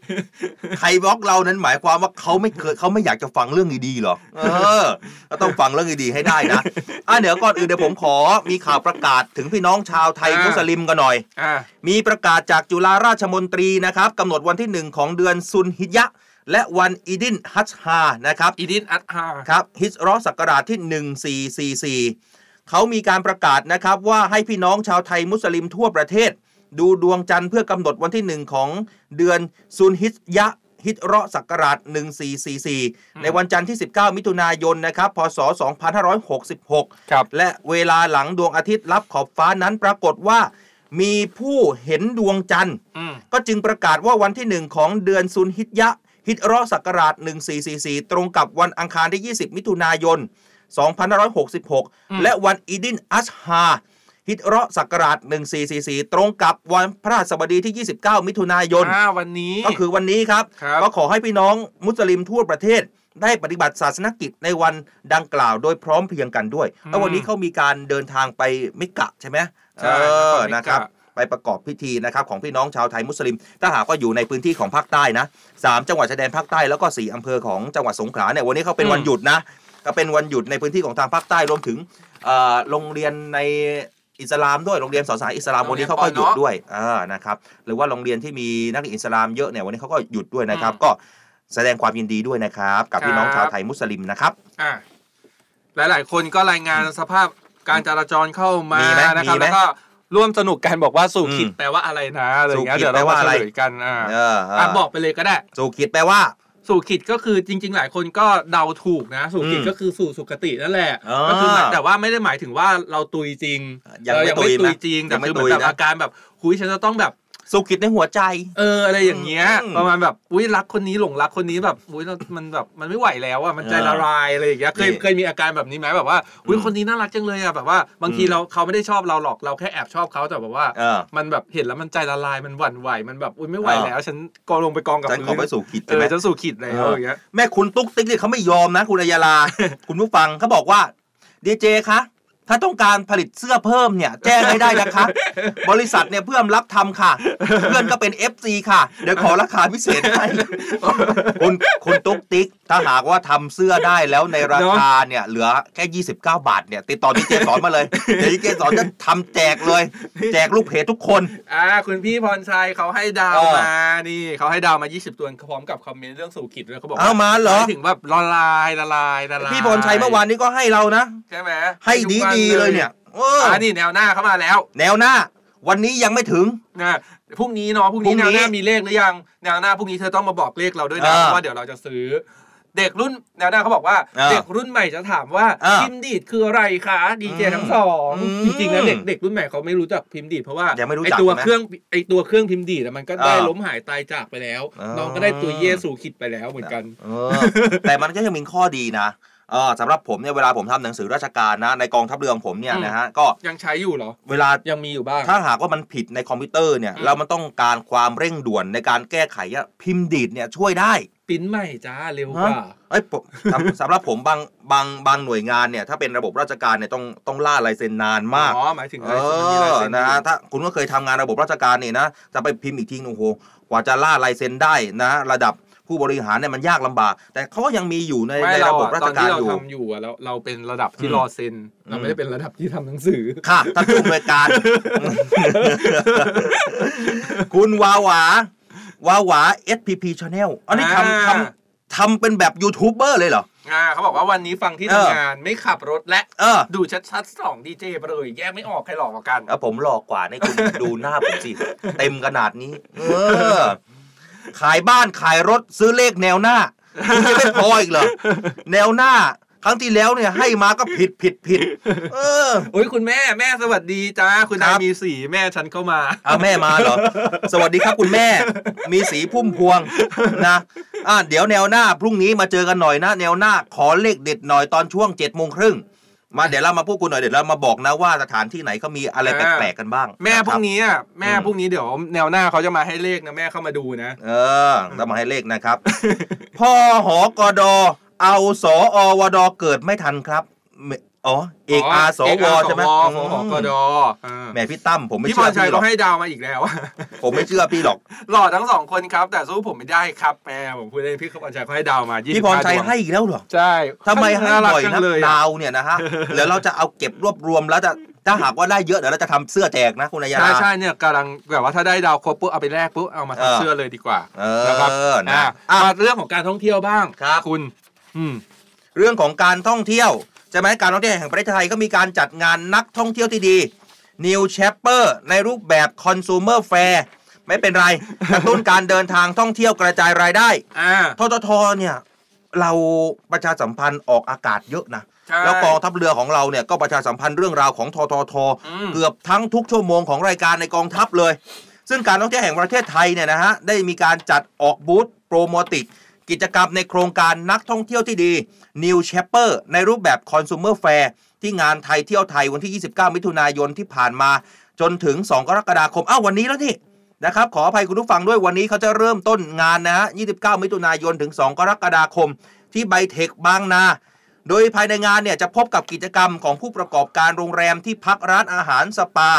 ใครบล็อกเรานั้นหมายความว่าเขาไม่เคยเขาไม่อยากจะฟังเรื่องดีๆหรอเออก็ต้องฟังเรื่องดีๆให้ได้นะอะเดี๋ยวก่อนอื่นเดี๋ยวผมขอมีข่าวประกาศถึงพี่น้องชาวไทยอ่ามุมุสลิมกันหน่อยอ่ามีประกาศจากจุฬาราชมนตรีนะครับกำหนดวันที่หนึ่งของเดือนซุนฮิยะห์และวันอีดินฮัจฮานะครับอีดินอัตฮาครับฮิจเรอศักราชที่ 1444 เขามีการประกาศนะครับว่าให้พี่น้องชาวไทยมุสลิมทั่วประเทศ ดูดวงจันทร์เพื่อกำหนดวันที่หนึ่งของเดือนซุนฮิจยะห์ฮิจเรอศักราช 1444 ในวันจันทร์ที่ 19 มิถุนายน นะครับ พศ 2566ครับและเวลาหลังดวงอาทิตย์รับขอบฟ้านั้นปรากฏว่า มีผู้เห็นดวงจันทร์อืมก็จึงประกาศว่าวันที่หนึ่งของเดือนซุนฮิจยะห์ฮิจเราะห์ศักราช 1444 ตรงกับวันอังคารที่ 20 มิถุนายน 2566 และวันอีดินอัชฮาฮิจเราะห์ศักราช 1444 ตรงกับวันพระราชบดีที่ 29 มิถุนายนอ่าวันนี้ ก็คือวันนี้ครับครับก็ขอให้พี่น้องมุสลิมทั่วประเทศ ได้ปฏิบัติศาสนกิจในวันดังกล่าวโดยพร้อมเพรียงกันด้วย แล้ววันนี้เขามีการเดินทางไปมิกะใช่ไหมใช่ เออนครมิกะนะครับ ไปประกอบพิธีนะครับของพี่น้องชาวไทยมุสลิม ถ้าหากว่าอยู่ในพื้นที่ของภาคใต้นะสามจังหวัดชายแดนภาคใต้แล้วก็สี่อำเภอของจังหวัดสงขลาเนี่ยวันนี้เขาเป็นวันหยุดนะก็เป็นวันหยุดในพื้นที่ของทางภาคใต้รวมถึงเอ่อโรงเรียนในอิสลามด้วยโรงเรียนสอนศาสนาอิสลามวันนี้เขาก็หยุดด้วยอ่านะครับหรือว่าโรงเรียนที่มีนักเรียนอิสลามเยอะเนี่ยวันนี้เขาก็หยุดด้วยนะครับ ก็แสดงความยินดีด้วยนะครับ กับพี่น้องชาวไทยมุสลิมนะครับอ่าหลายๆคนก็รายงานสภาพ การจราจรเข้ามามีไหมนะครับมีไหมแล้วก็ร่วมสนุกกันบอกว่าสู่ขิดอืมแปลว่าอะไรนะอะไรอย่างเงี้ยสู่ขิดเดี๋ยวเราแปลว่ามาอะไรเฉลยกันอ่าเออเอออะบอกไปเลยก็ได้ สู่คิดแปลว่า สู่ขิดก็คือจริง ๆ หลายคนก็เดาถูกนะ สู่ขิดอืมก็คือสู่สุคตินั่นแหละอ่าก็คือหมายแต่ว่าไม่ได้หมายถึงว่าเราตุยจริงยังไม่เออตุยตุยนะจริงยัแต่งไม่คือเหมือนตุยแบบนะอาการแบบคุยฉันจะต้องแบบ สู่คิดในหัวใจ เอออะไรอย่างเงี้ยอืมประมาณแบบอุ้ยรักคนนี้หลงรักคนนี้แบบอุ้ยมันแบบมันไม่ไหวแล้วอะมันใจละลายอะไรอย่างเงี้ยเคยนี่เคยมีอาการแบบนี้ไหมแบบว่าอุ้ยคนนี้น่ารักจังเลยอะแบบว่า บางทีอืมเราเขาไม่ได้ชอบเราหรอกเราแค่แอบชอบเขาแต่แบบว่าเออมันแบบเห็นแล้วมันใจละลายมันหวั่นไหวมันแบบอุ้ยไม่ไหวเออแล้ว ฉันก็ลงไปกองกับฉันขอไปสู่ขิดเอใช่ไหมอฉันสู่ขิดแล้วอย่างเงี้ยแม่คุณตุ๊กติ๊กเนี่ยเขาไม่ยอมนะ คุณอัยยาลาคุณผู้ฟังเขาบอกว่าดีเจคะ ถ้าต้องการผลิตเสื้อเพิ่มเนี่ย แจ้งให้ได้นะคะ บริษัทเนี่ยเพื่อนรับทำค่ะ เพื่อนก็เป็น FC ค่ะ เดี๋ยวขอราคาพิเศษให้คุณคุณตุ๊กติ๊ก ถ้าหากว่าทำเสื้อได้แล้วในราคาเนี่ยเหลือแค่ 29 บาทเนี่ยติดต่อดีเจสอนมาเลยเดี๋ยวดีเจสอนจะทำแจกเลย แจกลูกเพจทุกคนอ่าคุณพี่พรชัยเขาให้ดาวเออมานี่เขาให้ดาวมา 20 ตัวพร้อมกับคอมเมนต์เรื่องสู่ขิดด้วยเขาบอกว่เอามาเหรอยถึงแบบละลายละลายละลายพี่พรชัยเมื่อวานนี้ก็ให้เรานะใช่ไหมให้ดีดีๆเลยเนี่ยเอออ่านี่แนวหน้าเข้ามาแล้ว แนวหน้าวันนี้ยังไม่ถึงนะพรุ่งนี้เนาะพรุ่งนี้พรุ่แนงนี้วหน้ามีเลขหรือยังแนวหน้าพรุ่งนี้เธอต้องมาบอกเลขเราด้วยนะเออเพราะว่าเดี๋ยวเราจะซื้อ เด็กรุ่นแนวหน้าเขาบอกว่าเออเด็กรุ่นใหม่จะถามว่าเออพิมพ์ดีดคืออะไรคะดีเจอืมทั้งสองอืมจริงๆแล้วเด็กเด็กรุ่นใหม่เขาไม่รู้จักพิมพ์ดีดเพราะว่ายังไม่รู้ไอจักตัวใช่ไหมเครื่องไอตัวเครื่องพิมพ์ดีดอะมันก็ได้เออล้มหายตายจากไปแล้วเออน้องก็ได้ตัวเยสูขิดไปแล้วเหมือนกันเออแต่มันก็ยังมีข้อดีนะเออสำหรับผมเนี่ยเวลาผมทำหนังสือราชการนะในกองทัพเรือของผมเนี่ยอืมนะฮะก็ยังใช้อยู่เหรอ เวลายังมีอยู่บ้าง ถ้าหากว่ามันผิดในคอมพิวเตอร์เนี่ยอืมแล้วมันต้องการความเร่งด่วนในการแก้ไขอะพิมพ์ดีดเนี่ยช่วยได้ ปริ้นใหม่จ้าเร็วกว่าเอ้ยผมสำสำหรับผมบางบางบางหน่วยงานเนี่ย ถ้าเป็นระบบราชการเนี่ยต้องต้องล่าลายเซ็นนานมากอ๋อหมายถึงเอลายเซ็นมันมีลายอเซ็นนะอยู่ถ้าคุณก็เคยทำงานระบบราชการนี่นะจะไปพิมพ์อีกทีนึงโอ้โหกว่าจะล่าลายเซ็นได้นะ ระดับผู้บริหารเนี่ยมันยากลำบาก แต่เขาก็ยังมีอยู่ในไม่ในเราระบบอะราตชอนการที่เราอยู่ทำอยู่อะเราเราเป็นระดับที่อืมรอเซ็นเราอืมไม่ได้เป็นระดับที่ทำหนังสือค่ะท่านผู้อำนวยการ คุณวาวา วาหวา SPP Channel อันนี้ทำทำทำเป็นแบบยูทูบเบอร์เลยเหรออ่าเขาบอกว่าวันนี้ฟังที่เออทำงานไม่ขับรถและเออดูชัดๆสองดีเจไปเลยแยกไม่ออกใครหลอกกว่ากันแล้วผมหลอกกว่านี่คุณดูหน้าผมสิเต็มขนาดนี้เออขายบ้านขายรถซื้อเลขแนวหน้าคุณจะไม่พออีกเหรอแนวหน้า ครั้งที่แล้วเนี่ยให้มาก็ผิดผิดผิด เออโอ้ยคุณแม่แม่สวัสดีจ้าคุณครันายบมีสีแม่ฉันเข้ามาเอาแม่มาเหรอ สวัสดีครับคุณแม่ มีสีพุ่มพวงนะอ่าเดี๋ยวแนวหน้าพรุ่งนี้มาเจอกันหน่อยนะ แนวหน้าขอเลขเด็ดหน่อยตอนช่วงเจ็ดโมงครึ่งมาเดี๋ยวเรามาพูดคุยหน่อยเดี๋ยวเรามาบอกนะว่าสถานที่ไหนเขามีอะไรแปลกๆกันบ้าง แม่นะคพบรุ่งนี้อะแม่อืมพรุ่งนี้เดี๋ยวแนวหน้าเขาจะมาให้เลขนะแม่เข้ามาดูนะ เออต้องมาให้เลขนะครับพ่อหอกอดอ เอาสออวดเกิดไม่ทันครับไม่อ๋อเอกอาสวใช่ไหมเอกอาสวอืฟหกดอ่าแหมพี่ตั้มผมไม่พี่พเชื่อรชัยพี่หรก็อกให้ดาวมาอีกแล้ว ผมไม่เชื่อพี่หรอก หล่อทั้งสองคนครับ แต่สู้ผมไม่ได้ครับแม่ผมพูดเล่นพี่พรชัยเขาให้ดาวมา25พี่พรชัยดวงให้อีกแล้วเหรอ ใช่ทำไมให้ารักบ่อยจังนะเลยอะดาวเนี่ยนะฮะเดี๋ยวเราจะเอาเก็บรวบรวมแล้วจะถ้าหากว่าได้เยอะเดี๋ยวเราจะทำเสื้อแจกนะคุณนายาใช่ใช่เนี่ยกำลังแบบว่าถ้าได้ดาวครบปุ๊บเอาไปแลกปุ๊บเอามาเออทำเสื้อเลยดีกว่าเอนะครับอนะอะอะมาเรื่องของการท่องเที่ยวบ้างครับคุณ อืมเรื่องของการท่องเที่ยวใช่ไหมการท่องเที่ยวแห่งประเทศไทยก็มีการจัดงานนักท่องเที่ยวที่ดี New Chapter ในรูปแบบ Consumer Fair ไม่เป็นไรกระตุ้นการเดินทางท่องเที่ยวกระจายรายได้อ่าทททเนี่ยเราประชาสัมพันธ์ออกอากาศเยอะนะใช่แล้วกองทัพเรือของเราเนี่ยก็ประชาสัมพันธ์เรื่องราวของทททอืมเกือบทั้งทุกชั่วโมงของรายการในกองทัพเลย ซึ่งการท่องเที่ยวแห่งประเทศไทยเนี่ยนะฮะได้มีการจัดออกบูธโปรโมติก กิจกรรมในโครงการนักท่องเที่ยวที่ดี New Chapter ในรูปแบบ Consumer Fair ที่งานไทยเที่ยวไทยวันที่ 29 มิถุนายนที่ผ่านมา จนถึง 2 กรกฎาคมอ้าววันนี้แล้วนี่นะครับขออภัยคุณผู้ฟังด้วยวันนี้เขาจะเริ่มต้นงานนะฮะ 29 มิถุนายนถึง 2 กรกฎาคม ที่ไบเทคบางนา โดยภายในงานเนี่ยจะพบกับกิจกรรมของผู้ประกอบการโรงแรมที่พักร้านอาหารสปา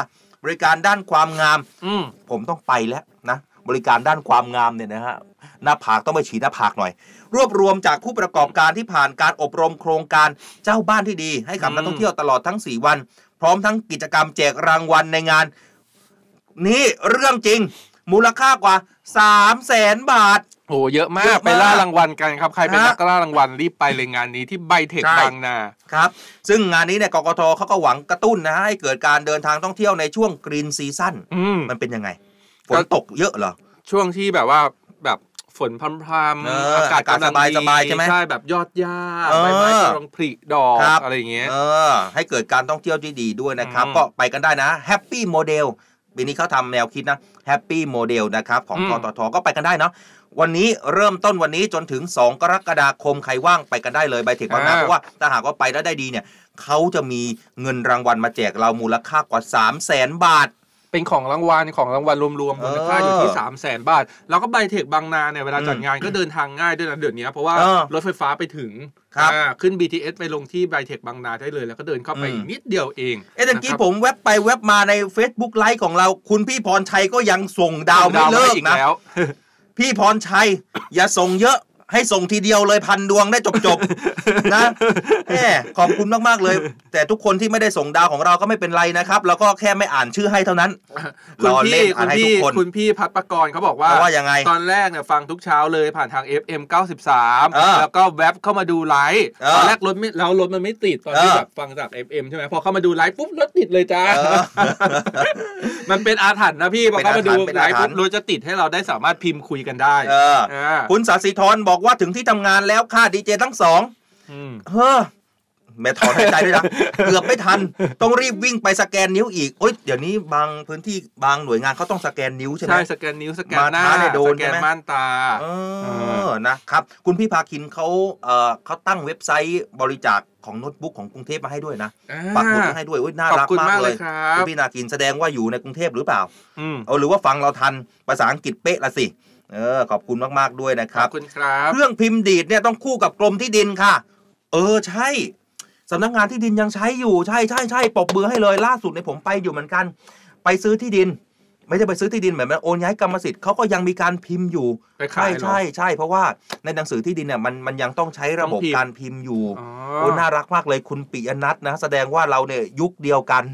บริการด้านความงาม อืมผมต้องไปแล้วนะ บริการด้านความงามเนี่ยนะฮะ หน้าผากต้องไปฉีดหน้าผากหน่อย รวบรวมจากผู้ประกอบการที่ผ่านการอบรมโครงการเจ้าบ้านที่ดี ให้กับอืมนักท่องเที่ยวตลอดทั้ง 4 วัน พร้อมทั้งกิจกรรมแจกรางวัลในงาน นี่เรื่องจริง มูลค่ากว่า3 0 0แสนบาทโหเยอะมาเยกอะมากไปล่ารางวัลกันครับ ใครเป็นฮะนักล่ารางวัลรีบไปเลยงานนี้ที่ไบเทคใช่ บางนา ครับ ซึ่งงานนี้เนี่ยกกทเขาก็หวังกระตุ้นนะให้เกิดการเดินทางท่องเที่ยวในช่วงกรีนซีซั่นอืม มันเป็นยังไงฝก็นตกเยอะเหรอ ช่วงที่แบบว่าแบบ ฝนพรำๆเอออากาศอากาศกำลังสบายดีสบายใช่ไหมใช่แบบยอดหญ้าเออใบไม้กำลังผลิดอกครับอะไรอย่างเงี้ยเออให้เกิดการท่องเที่ยวที่ดีด้วยนะครับอืมก็ไปกันได้นะแฮปปี้โมเดลปีนี้เขาทำแนวคิดนะแฮปปี้โมเดลนะครับ ของอืมทททก็ไปกันได้เนาะวันนี้เริ่มต้นวันนี้จนถึง 2 กรกฎาคมใครว่างไปกันได้เลยใบเทคบางนาเพราะว่าถ้าหากว่าไปแล้วได้ดีเนี่ยเขาจะมีเงินรางวัลมาแจกเรามูลค่ากว่า 3 0 0แสนบาท เป็นของรางวัลของรางวัลรวมๆมูลค่าอยู่ที่3 0 0แสนบาท แล้วก็ไบเทคบางนาเนี่ยเวลาจัดงานก็เดินทางง่ายด้วยนะเดี๋ยวนี้เพราะว่าเออรถไฟฟ้าไปถึงครับอ่าขึ้น BTS ไปลงที่ไบเทคบางนาได้เลย แล้วก็เดินเข้าไปอืมอีกนิดเดียวเอง เอ๊ะตะกี้นะครับผมแวบไปแวบมาใน Facebook ไลฟ์ของเรา คุณพี่พรชัยก็ยังส่งดาวไม่ดาวเลิให้กอีกนะแล้วพี่พรชัยอย่าส่งเยอะ ให้ส่งทีเดียวเลยพันดวงได้จบๆนะแหมขอบคุณมากๆเลย แต่ทุกคนที่ไม่ได้ส่งดาวของเราก็ไม่เป็นไรนะครับเราก็แค่ไม่อ่านชื่อให้เท่านั้นคุณรอเล่พี่นอ่าคุนณให้ทุพี่กคนคุณพี่พัฒประกรณ์เขาบอกว่าเขาว่ายังไงตอนแรกเนี่ยฟังทุกเช้าเลยผ่านทาง FM เออ93 แล้วก็แว็บเข้ามาดูไลฟ์เออตอนแรกรถไม่เรารถมันไม่ติดตอนที่เออแบบฟังจาก FM ใช่ไหมพอเข้ามาดูไลฟ์ปุ๊บรถติดเลยจ้าเออมันเป็นอาถรรพ์นะพี่พอเข้ามาดูเป็นไลอาถรรพ์ฟ์ปุ๊บรถจะติดให้เราได้สามารถพิมพ์คุยกันได้เอออ่าคุณสาสิธรบอกว่าถึงที่ทำงานแล้วค่าดีเจทั้งสองอืมเฮ้อแม่ถอนหายใจด้วยนะเกือบไม่ทัน ต้องรีบวิ่งไปสแกนนิ้วอีกโอ๊ยเดี๋ยวนี้บางพื้นที่บางหน่วยงานเขาต้องสแกนนิ้วใช่ไหมใช่สแกนนิ้วสแกนหน้ามาท้าเนี่ยโดนสแกใช่นไหมม่านตาเออนะครับ คุณพี่พาคินเขาเอ่อเขาตั้งเว็บไซต์บริจาคของโน้ตบุ๊กของกรุงเทพมาให้ด้วยนะอ่าปักหมุดมาให้ด้วยโอ้ยน่ารักขอบคุณมากมากเลเลยยครับคุณพี่นาคินแสดงว่าอยู่ในกรุงเทพหรือเปล่าอืมเอาหรือว่าฟังเราทันภาษาอังกฤษเป๊ะละสิ เออขอบคุณมากๆด้วยนะคขรัอบบคุณครับ เครื่องพิมพ์ดีดเนี่ยต้องคู่กับกรมที่ดินค่ะ เออใช่สำนักงานที่ดินยังใช้อยู่ใช่ใช่ใช่ปรบมือให้เลยล่าสุดในยผมไปอยู่เหมือนกัน ไปซื้อที่ดิน ไม่ได้ไปซื้อที่ดินแบบนั้นโอนย้ายกรรมสิทธิ์เขาก็ยังมีการพิมพ์อยู่ ไปขาใช่ยเหรอใช่ใช่เพราะว่าในหนังสือที่ดินเนี่ยมันมันยังต้องใช้ระบบต้องพิมพ์การพิมพ์อยู่อ๋อโอ้น่ารักมากเลยคุณปิยนัทนะแสดงว่าเราเนี่ยยุคเดียวกัน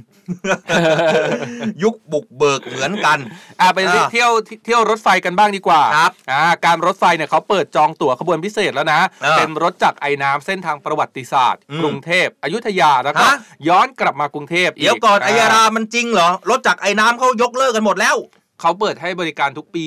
ยุคบุกเบิกเหมือนกันอ่าไปอ่าเที่ยวเที่ยวรถไฟกันบ้างดีกว่าครับอ่าการรถไฟเนี่ยเขาเปิดจองตั๋วขบวนพิเศษแล้วนะอ่าเป็นรถจากไอ้น้ำเส้นทางประวัติศาสตร์อืมกรุงเทพอยุธยาแล้วก็ฮะย้อนกลับมากรุงเทพเดี๋ยวก่อนไอยาราามันจริงเหรอรถจากไอ้น้ำเขายกเลิกกันหมดแล้วเขาเปิดให้บริการทุกปี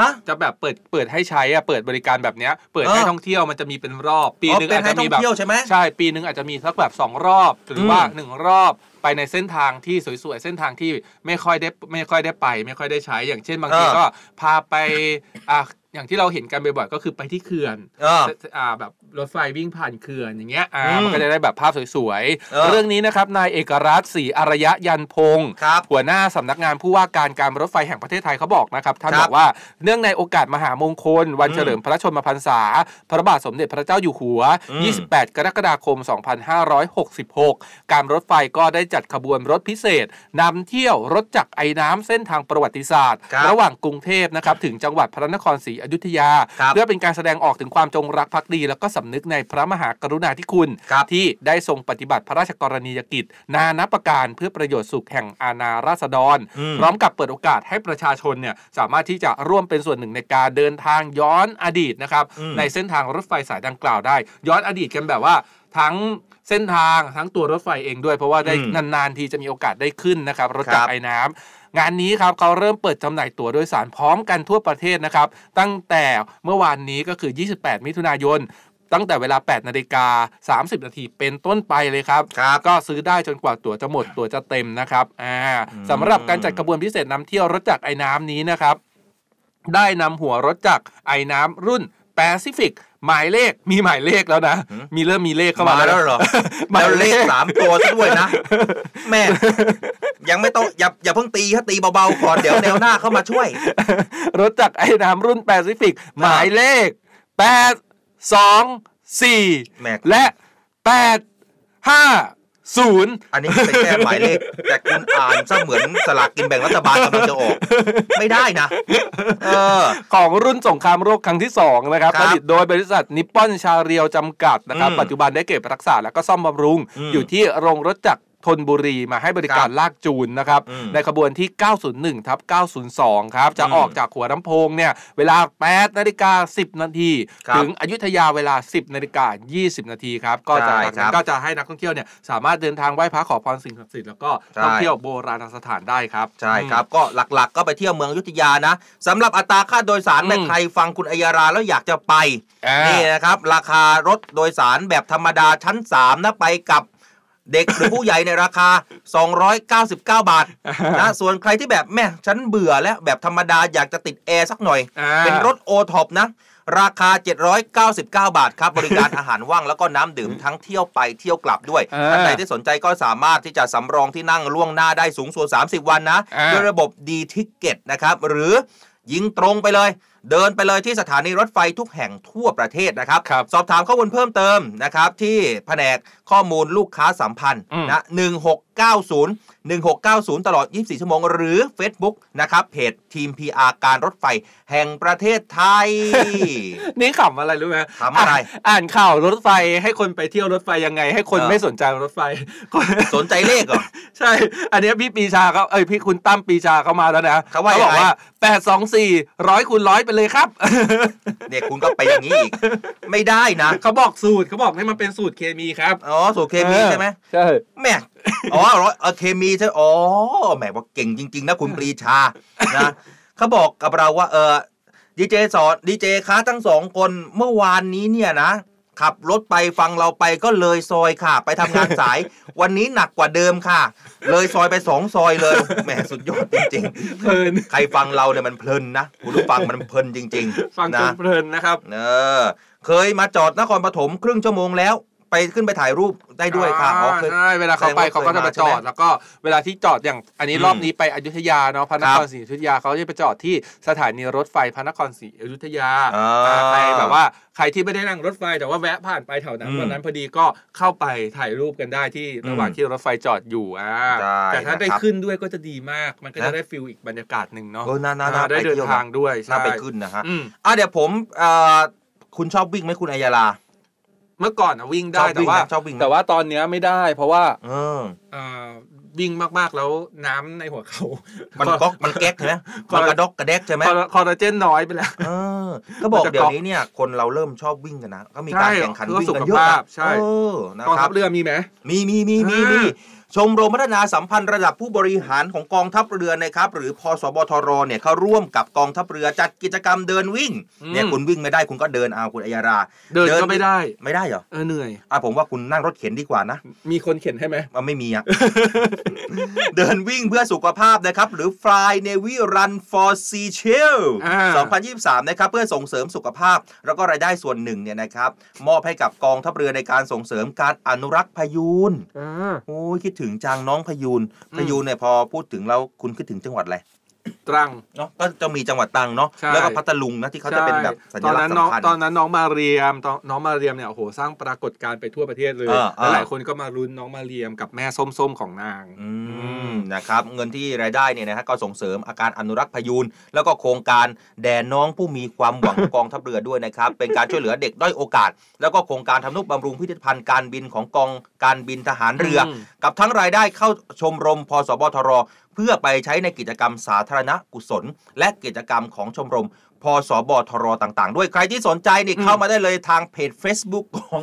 ฮะ จะแบบเปิดเปิดให้ใช้อะเปิดบริการแบบเนี้ยเปิดให้เออท่องเที่ยวมันจะมีเป็นรอบ ปีอ๋อหนึงเป็นอาจให้จะท่มีองแบบเที่ยวใช่ไหมใช่ ปีหนึ่งอาจจะมีสักแบบสองรอบหรือว่าหนึ่งรอบไปในเส้นทางที่สวยๆเส้นทางที่ไม่ค่อยได้ไม่ค่อยได้ไป ไม่ค่อยได้ใช้ อย่างเช่นบางทีเออก็พาไปอะ อย่างที่เราเห็นกันบ่อยๆก็คือไปที่เขื่อนเอออ่าแบบรถไฟวิ่งผ่านเขื่อนอย่างเงี้ยอ่าอืมมันก็จะได้แบบภาพสวยเออๆเรื่องนี้นะครับนายเอกรัตน์ศรีอารยะยันพงศ์ครับหัวหน้าสำนักงานผู้ว่าการการรถไฟแห่งประเทศไทยเขาบอกนะครับท่านครับบอกว่าเนื่องในโอกาสมหามงคล วันอืมเฉลิมพระชนมพรรษา พระบาทสมเด็จพระเจ้าอยู่หัวอืม28 กรกฎาคม 2566 การรถไฟก็ได้จัดขบวนรถพิเศษนำเที่ยวรถจักรไอ้น้ำเส้นทางประวัติศาสตร์ครับระหว่างกรุงเทพนะครับถึงจังหวัดพระนครศรีอยุธยาครับเพื่อเป็นการแสดงออกถึงความจงรักภักดี แล้วก็สำนึกในพระมหากรุณาธิคุณครับที่ได้ทรงปฏิบัติพระราชกรณียกิจ นานับประการเพื่อประโยชน์สุขแห่งอาณาราษฎรอืมพร้อมกับเปิดโอกาสให้ประชาชนเนี่ยสามารถที่จะร่วมเป็นส่วนหนึ่งในการเดินทางย้อนอดีตนะครับอืมในเส้นทางรถไฟสายดังกล่าวได้ ย้อนอดีตกันแบบว่าทั้งเส้นทางทั้งตัวรถไฟเองด้วย เพราะว่าได้อืมนานๆทีจะมีโอกาสได้ขึ้นนะครับรถจักครัรบไอ้น้ำ งานนี้ครับเขาเริ่มเปิดจำหน่ายตั๋วโดยสารพร้อมกันทั่วประเทศนะครับ ตั้งแต่เมื่อวานนี้ก็คือ 28 มิถุนายนตั้งแต่เวลา 8 นาฬิกา 30 นาทีเป็นต้นไปเลยครับครับก็ซื้อได้จนกว่าตั๋วจะหมด ตั๋วจะเต็มนะครับอ่าสำหรับการจัดขบวนพิเศษนำเที่ยวรถจักรไอ้น้ำนี้นะครับ ได้นำหัวรถจักรไอ้น้ำรุ่นแปซิฟิก หมายเลขมีหมายเลขแล้วนะ มีเริ่มมีเลขเข้ามามาแล้วเหรอหมายแล้วเลเลขขสามตัวซะด้วยนะ แม่ ยังไม่ต้องอย่าอย่าเพิ่งตีถ้าตีเบาๆก่อนเดี๋ยวแนวหน้าเข้ามาช่วย รถจักรไอ้น้ำรุ่นแปซิฟิก หมายเลข8 2 4แหม่และ 8 5 0อันนี้เป็นแค่หมายเลข แต่คุณอ่านซะเหมือนสลากกินแบ่งรัฐบาลกำลังจะออก ไม่ได้นะเออของรุ่นสงครามโลกครั้งที่ 2 นะครับคผรับลิตโดยบริษัทนิปปอนชาเรียวจำกัดนะครับอืมปัจจุบันได้เก็บรักษาแล้วก็ซ่อมบำรุงอืมอยู่ที่โรงรถจักร ธนบุรีมาให้บริการครับลากจูนนะครับอืมในขบวนที่ 901ทับ902 ครับ จะอืมออกจากหัวลำโพงเนี่ย เวลา 8 นาฬิกา 10 นาทีครับถึงอยุธยาเวลา 10 นาฬิกา 20 นาทีครับ ก็จะใช่จากคนั้รันบก็จะให้นักท่องเที่ยวเนี่ย สามารถเดินทางไหว้พระขอพรสิ่งศักดิ์สิทธิ์แล้วก็ใช่ท่องเที่ยวโบราณสถานได้ครับ ใช่ครับ ก็หลักๆ ก็ไปเที่ยวเมืองอยุธยานะสำหรับอัตราค่าโดยสารอืมแม่ใครฟังคุณอัยราแล้วอยากจะไปอ่านี่นะครับราคารถโดยสารแบบธรรมดาชั้น3นะไปกับ เด็กหรือผู้ใหญ่ในราคา 299 บาทนะส่วนใครที่แบบแม่ฉันเบื่อแล้วแบบธรรมดาอยากจะติดแอร์สักหน่อยอ่าเป็นรถโอท็อปนะราคา 799 บาทครับ บริการอาหารว่างแล้วก็น้ำดื่มทั้งเที่ยวไปเที่ยวกลับด้วยอ่าท่านใดที่สนใจก็สามารถที่จะสำรองที่นั่งล่วงหน้าได้สูงสุด30 วันนะอ่าด้วยระบบดีทิเก็ตนะครับ หรือยิงตรงไปเลย เดินไปเลยที่สถานีรถไฟทุกแห่งทั่วประเทศนะครับครับสอบถามข้อมูลเพิ่มเติมนะครับ ที่แผนก ข้อมูลลูกค้าสัมพันธ์อืมนะ1690 1690 ตลอด 24 ชั่วโมง หรือ Facebook นะครับ เพจทีม PR การรถไฟแห่งประเทศไทย นี่ขำอะไรรู้ไหมขำอะไรนอ่านข่าวรถไฟให้คนไปเที่ยวรถไฟยังไง ให้คนเออไม่สนใจรถไฟคนสนใจเลขเหรอ ใช่ อันเนี้ยพี่ปีชาเขาเอ้ยพี่คุณตั้มปีชาเขามาแล้วนะเขาว่าบอกยังไงว่าแปดสองสี่ร้อยคูณร้อยไปเลยครับ เนี่ยคุณก็ไปอย่างนี้อีก ไม่ได้นะ เขาบอกสูตรเขาบอกให้มันเป็นสูตรเคมีครับ อ๋อสูตรเคมีใช่ไหมใช่แหม่อ๋อร้อยเออเคมีใช่อ๋อแหมว่าเก่งจริง ๆ นะคุณปรีชานะเขาบอกกับเราว่า เออดีเจสอนดีเจคะทั้งสองคนเมื่อวานนี้เนี่ยนะขับรถไปฟังเราไปก็เลยซอยค่ะ ไปทำงานสาย วันนี้หนักกว่าเดิมค่ะ เลยซอยไปสองซอยเลยแหมสุดยอดจริงเพลินๆใครฟังเราเนี่ยมันเพลินนะคุณผู้ฟังมันเพลินจริง ๆ ฟังจนะนเพลินนะครับ เออ เคยมาจอดนครปฐมครึ่งชั่วโมงแล้ว ไปขึ้นไปถ่ายรูปได้ด้วยค่ะอ๋อเคย ใช่เวลาเขาไปแสดงว่าเขาก็จะมาเคยมาจอดใช่ไหมแล้วก็เวลาที่จอดอย่างอันนี้อืมรอบนี้ไปอยุธยาเนาะพระนคครรับศรีอยุธยาเขาจะไปจอดที่สถานีรถไฟพระนครศรีอยุธยาอ่าอ่าใครแบบว่าใครที่ไม่ได้นั่งรถไฟแต่ว่าแวะผ่านไปแถวนั้นอืมวันนั้นพอดีก็เข้าไปถ่ายรูปกันได้ที่ระหว่างอืมที่รถไฟจอดอยู่อ่าได้แต่ถ้าได้นะครับขึ้นด้วยก็จะดีมากมันก็จะนะ ได้ฟิลอีกบรรยากาศหนึ่งเนาะเออน่าน่าอ่าน่าได้ไปเดินที่ยวทางด้วยน่าใช่ไปขึ้นนะฮะ อืม อะเดี๋ยวผมเอ่อคุณชอบวิ่งไหมคุณอัยยาลา เมื่อก่อนอะวิ่งชได้อบวิ่แต่งว่านะชอบวิ่งนะแต่ว่าตอนเนี้ยไม่ได้ เพราะว่าเอออ่าวิ่งมากๆแล้วน้ำในหัวเขา มันก๊อกมันแก๊กใช่ไหมมันกระดกกระแดกใช่ไหมคอลลาคอลลาเจนน้อยไปแล้วเออก็บอกมันจะเดี๋ยก๊วอกนี้เนี่ย คนเราเริ่มชอบวิ่งกันนะ ก็มีใช่การแข่งขันเพื่อวิ่งสุกันขเยอะภาพนะใช่เออนะกองครัทับพเรือมีไหมมีมีมีมีอ่ามีมี ชมรมพัฒนาสัมพันธ์ระดับผู้บริหารของกองทัพเรือนะครับหรือพสบทรเนี่ยเขาร่วมกับกองทัพเรือจัดกิจกรรมเดินวิ่งเนี่ยคุณวิ่งไม่ได้คุณก็เดินเอาคุณอัยยารา เดินก็ไม่ได้ไม่ได้เหรอเออเหนื่อยอะผมว่าคุณนั่งรถเข็นดีกว่านะ มีคนเข็นให้ไหมมันไม่มีอะเดินวิ่งเพื่อสุขภาพนะครับหรือ Fly Navy Run for Sea Chill อ่า2023 นะครับเพื่อส่งเสริมสุขภาพ แล้วก็รายได้ส่วนหนึ่งเนี่ยนะครับมอบให้กับกองทัพเรือในการส่งเสริมการอนุรักษ์พายุนอ่าโอ้ยคิดถึงจังน้องพยูนพยูนเนี่ยพอพูดถึงแล้วคุณคิดถึงจังหวัดอะไร ตรังเนาะก็จะมีจังหวัดตรังเนาะใช่แล้วก็พัทลุงนะที่เขาจะเป็นแบบสัญตอนลักนั้ษนณ์น้องสำคัญตอนนั้นน้องมาเรียมตอนน้องมาเรียมเนี่ยโอ้โหสร้างปรากฏการณ์ไปทั่วประเทศเลยอ่าอ่าและหลายคนก็มารุ้นน้องมาเรียมกับแม่ส้มๆของนางอืมนะครับเงินที่รายได้เนี่ยนะฮะก็ส่งเสริมอาการอนุรักษ์พายุนแล้วก็โครงการแด่น้องผู้มีความหวังของกองทัพเรือด้วยนะครับเป็นการช่วยเหลือเด็กด้อยโอกาส แล้วก็โครงการทำนุบำรุงพิพิธภัณฑ์การบินของกองการบินทหารเรืออมกับทั้งรายได้เข้าชมรมพสบทรเพื่อไปใช้ในกิจกรรมสาธารณกุศล และกิจกรรมของชมรมพสบทรต่าง ๆ ด้วยใครที่สนใจนี่เข้ามาได้เลยทางเพจ Facebook ของ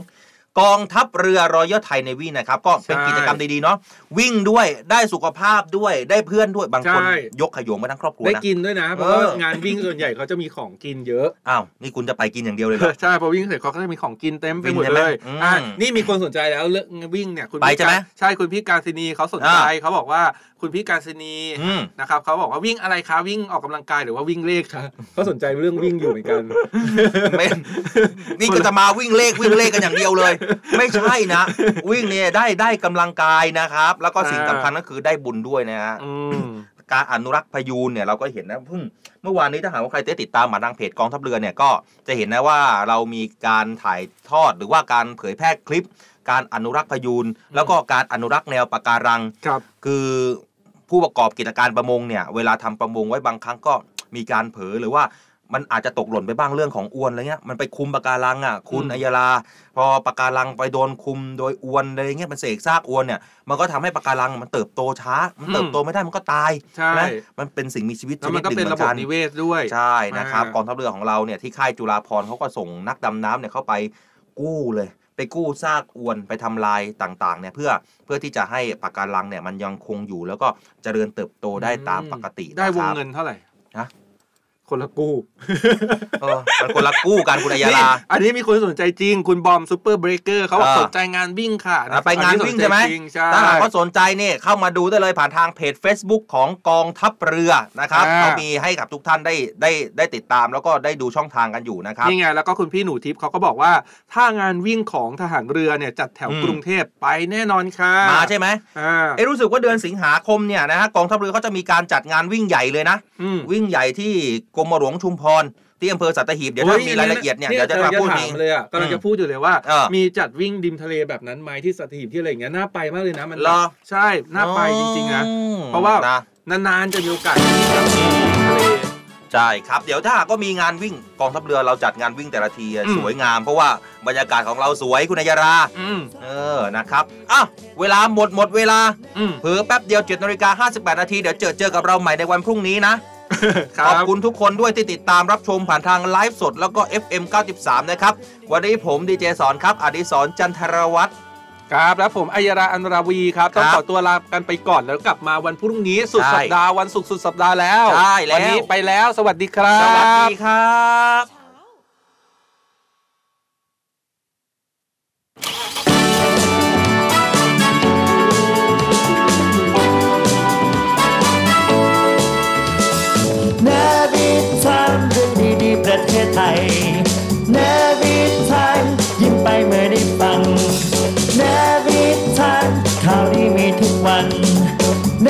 กองทัพเรือรอยัลไทยในวีนะครับ ก็เป็นใช่กิจกรรมดีๆเนาะวิ่งด้วยได้สุขภาพด้วยได้เพื่อนด้วยบางคนใช่ยกขยงมาทั้งครอบครัวได้นะกินด้วยนะเพราะว่าเอองานวิ่งส่วนใหญ่เขาจะมีของกินเยอะอ้าวนี่คุณจะไปกินอย่างเดียวเลยเหรอใช่พอวิ่งเสร็จเขาก็จะมีของกินเต็มไปหมดวิ่งใช่ไหมเลยอืมอะนี่มีคนสนใจแล้วเรื่องวิ่งเนี่ยคุณไปพี่ใช่ไหมการใช่คุณพี่การศินีเขาสนใจอ่าเขาบอกว่าคุณพี่การศินีอืมนะครับเขาบอกว่าวิ่งอะไรคะวิ่งออกกำลังกายหรือว่าวิ่งเลขคะเขาสนใจเรื่องวิ่งอยู่เหมือนกันไม่นี่ก็จะมาวิ่งเลขวิ่งเลขกันอย่างเดียวเลยไม่ใช่นะ วิ่งเนี่ยได้ได้กำลังกายนะครับ แล้วก็สิ่งสำคัญก็คือได้บุญด้วยนะฮะอืมการอนุรักษ์พายูนเนี่ยเราก็เห็นนะเพิ่งเมื่อวานนี้ถ้าหากว่าใครได้ติดตามมาทางเพจกองทัพเรือเนี่ยก็จะเห็นนะว่าเรามีการถ่ายทอดหรือว่าการเผยแพร่คลิป การอนุรักษ์พายูนแล้วก็การอนุรักษ์แนวปะการังครับ คือผู้ประกอบกิจการประมงเนี่ยเวลาทำประมงไว้บางครั้งก็มีการเผลอหรือว่า มันอาจจะตกหล่นไปบ้างเรื่องของอวนอะไรเงี้ยมันไปคุมปะการังอะคุณอืมอัยยาลาพอปะการังไปโดนคุมโดยอวนอะไรเงี้ยมันเสกซากอวนเนี่ยมันก็ทำให้ปะการังมันเติบโตช้า มันเติบโตไม่ได้มันก็ตายใช่นะมันเป็นสิ่งมีชีวิตชแล้วนิมัดนก็หนึ่งเป็นเหมืระอบบนกันนิเวศด้วยใช่นะครับอ่ากองทัพเรือของเราเนี่ยที่ค่ายจุฬาภรณ์เขาก็ส่งนักดำน้ำเนี่ยเข้าไปกู้เลยไปกู้ซากอวนไปทำลายต่างๆเนี่ยเพื่อเพื่อที่จะให้ปะการังเนี่ยมันยังคงอยู่แล้วก็เจริญเติบโตได้ตามปกติได้วงนะครับเงินเท่าไหร่ฮะ คนละกู้เออมันคนละกู้กันคุณอัยยาลานี่อันนี้มีคนสนใจจริง คุณบอมซูเปอร์เบรกเกอร์เขาบอกอ่าสนใจงานวิ่งค่ะอะไปงานวิ่งใช่ไหมอันนี้สนจริงใช่ถ้าหากเขาสนใจเนี่ยเข้ามาดูได้เลยผ่านทางเพจ Facebook ของกองทัพเรือนะครับอ่าเขามีให้กับทุกท่านได้ได้ได้ติดตามแล้วก็ได้ดูช่องทางกันอยู่นะครับนี่ไงแล้วก็คุณพี่หนูทิพย์เขาก็บอกว่า ถ้างานวิ่งของทหารเรือเนี่ยจัดแถวอืมกรุงเทพไปแน่นอนค่ะมาใช่ไหมอ่าเอ้รู้สึกว่าเดือนสิงหาคมเนี่ยนะฮะกองทัพเรือเขาจะมีการจัดงานวิ่งใหญ่เลยนะอืมวิ่งใหญ่ที่กรมหลวงชุมพรที่อำเภอสัตหีบเดี๋ยวถ้ามีรายละเอียดเนี่ยเดี๋ยวจะมาพูดถาเองมเลยอะกำลังจะพูดอยู่เลยว่าเออมีจัดวิ่งริมทะเลแบบนั้นไหมที่สัตหีบที่อะไรอย่างเงี้ยน่าไปมากเลยนะมันเหรอใช่น่าไปจริงๆนะอืมเพราะว่านะนานๆจะมีโอกาสที่จะมีทะเลใช่ครับ เดี๋ยวถ้าหากก็มีงานวิ่งกองทัพเรือเราจัดงานวิ่งแต่ละทีอะอืมสวยงาม เพราะว่าบรรยากาศของเราสวยคุณนายาราอืมเออนะครับอ้าวเวลาหมดหมดเวลาอืมเผลอแป๊บเดียว7นาฬิกา58นาทีเดี๋ยวเจอเจอกับเราใหม่ในวันพรุ่งนี้นะครั ขอบบคุณทุกคนด้วยที่ติดตามรับชมผ่านทางไลฟ์สดแล้วก็ FM 93 นะครับ วันนี้ผมดีเจสอนครับ อดิศรจันทรวัตรครับ แล้วผมอัยราอันราวีครับ ต้องครับขอตัวลากันไปก่อนแล้วกลับมาวันพรุ่งนี้สุดใช่สัปดาห์วันศุกร์สุดสัปดาห์แล้วใช่แล้ววันนี้ไปแล้ว สวัสดีครับ สวัสดีครับ ทศไทยเนวิทามยิ้มไปเมื่อได้ฟังแนวิทามข่าวดีมีทุกวันเน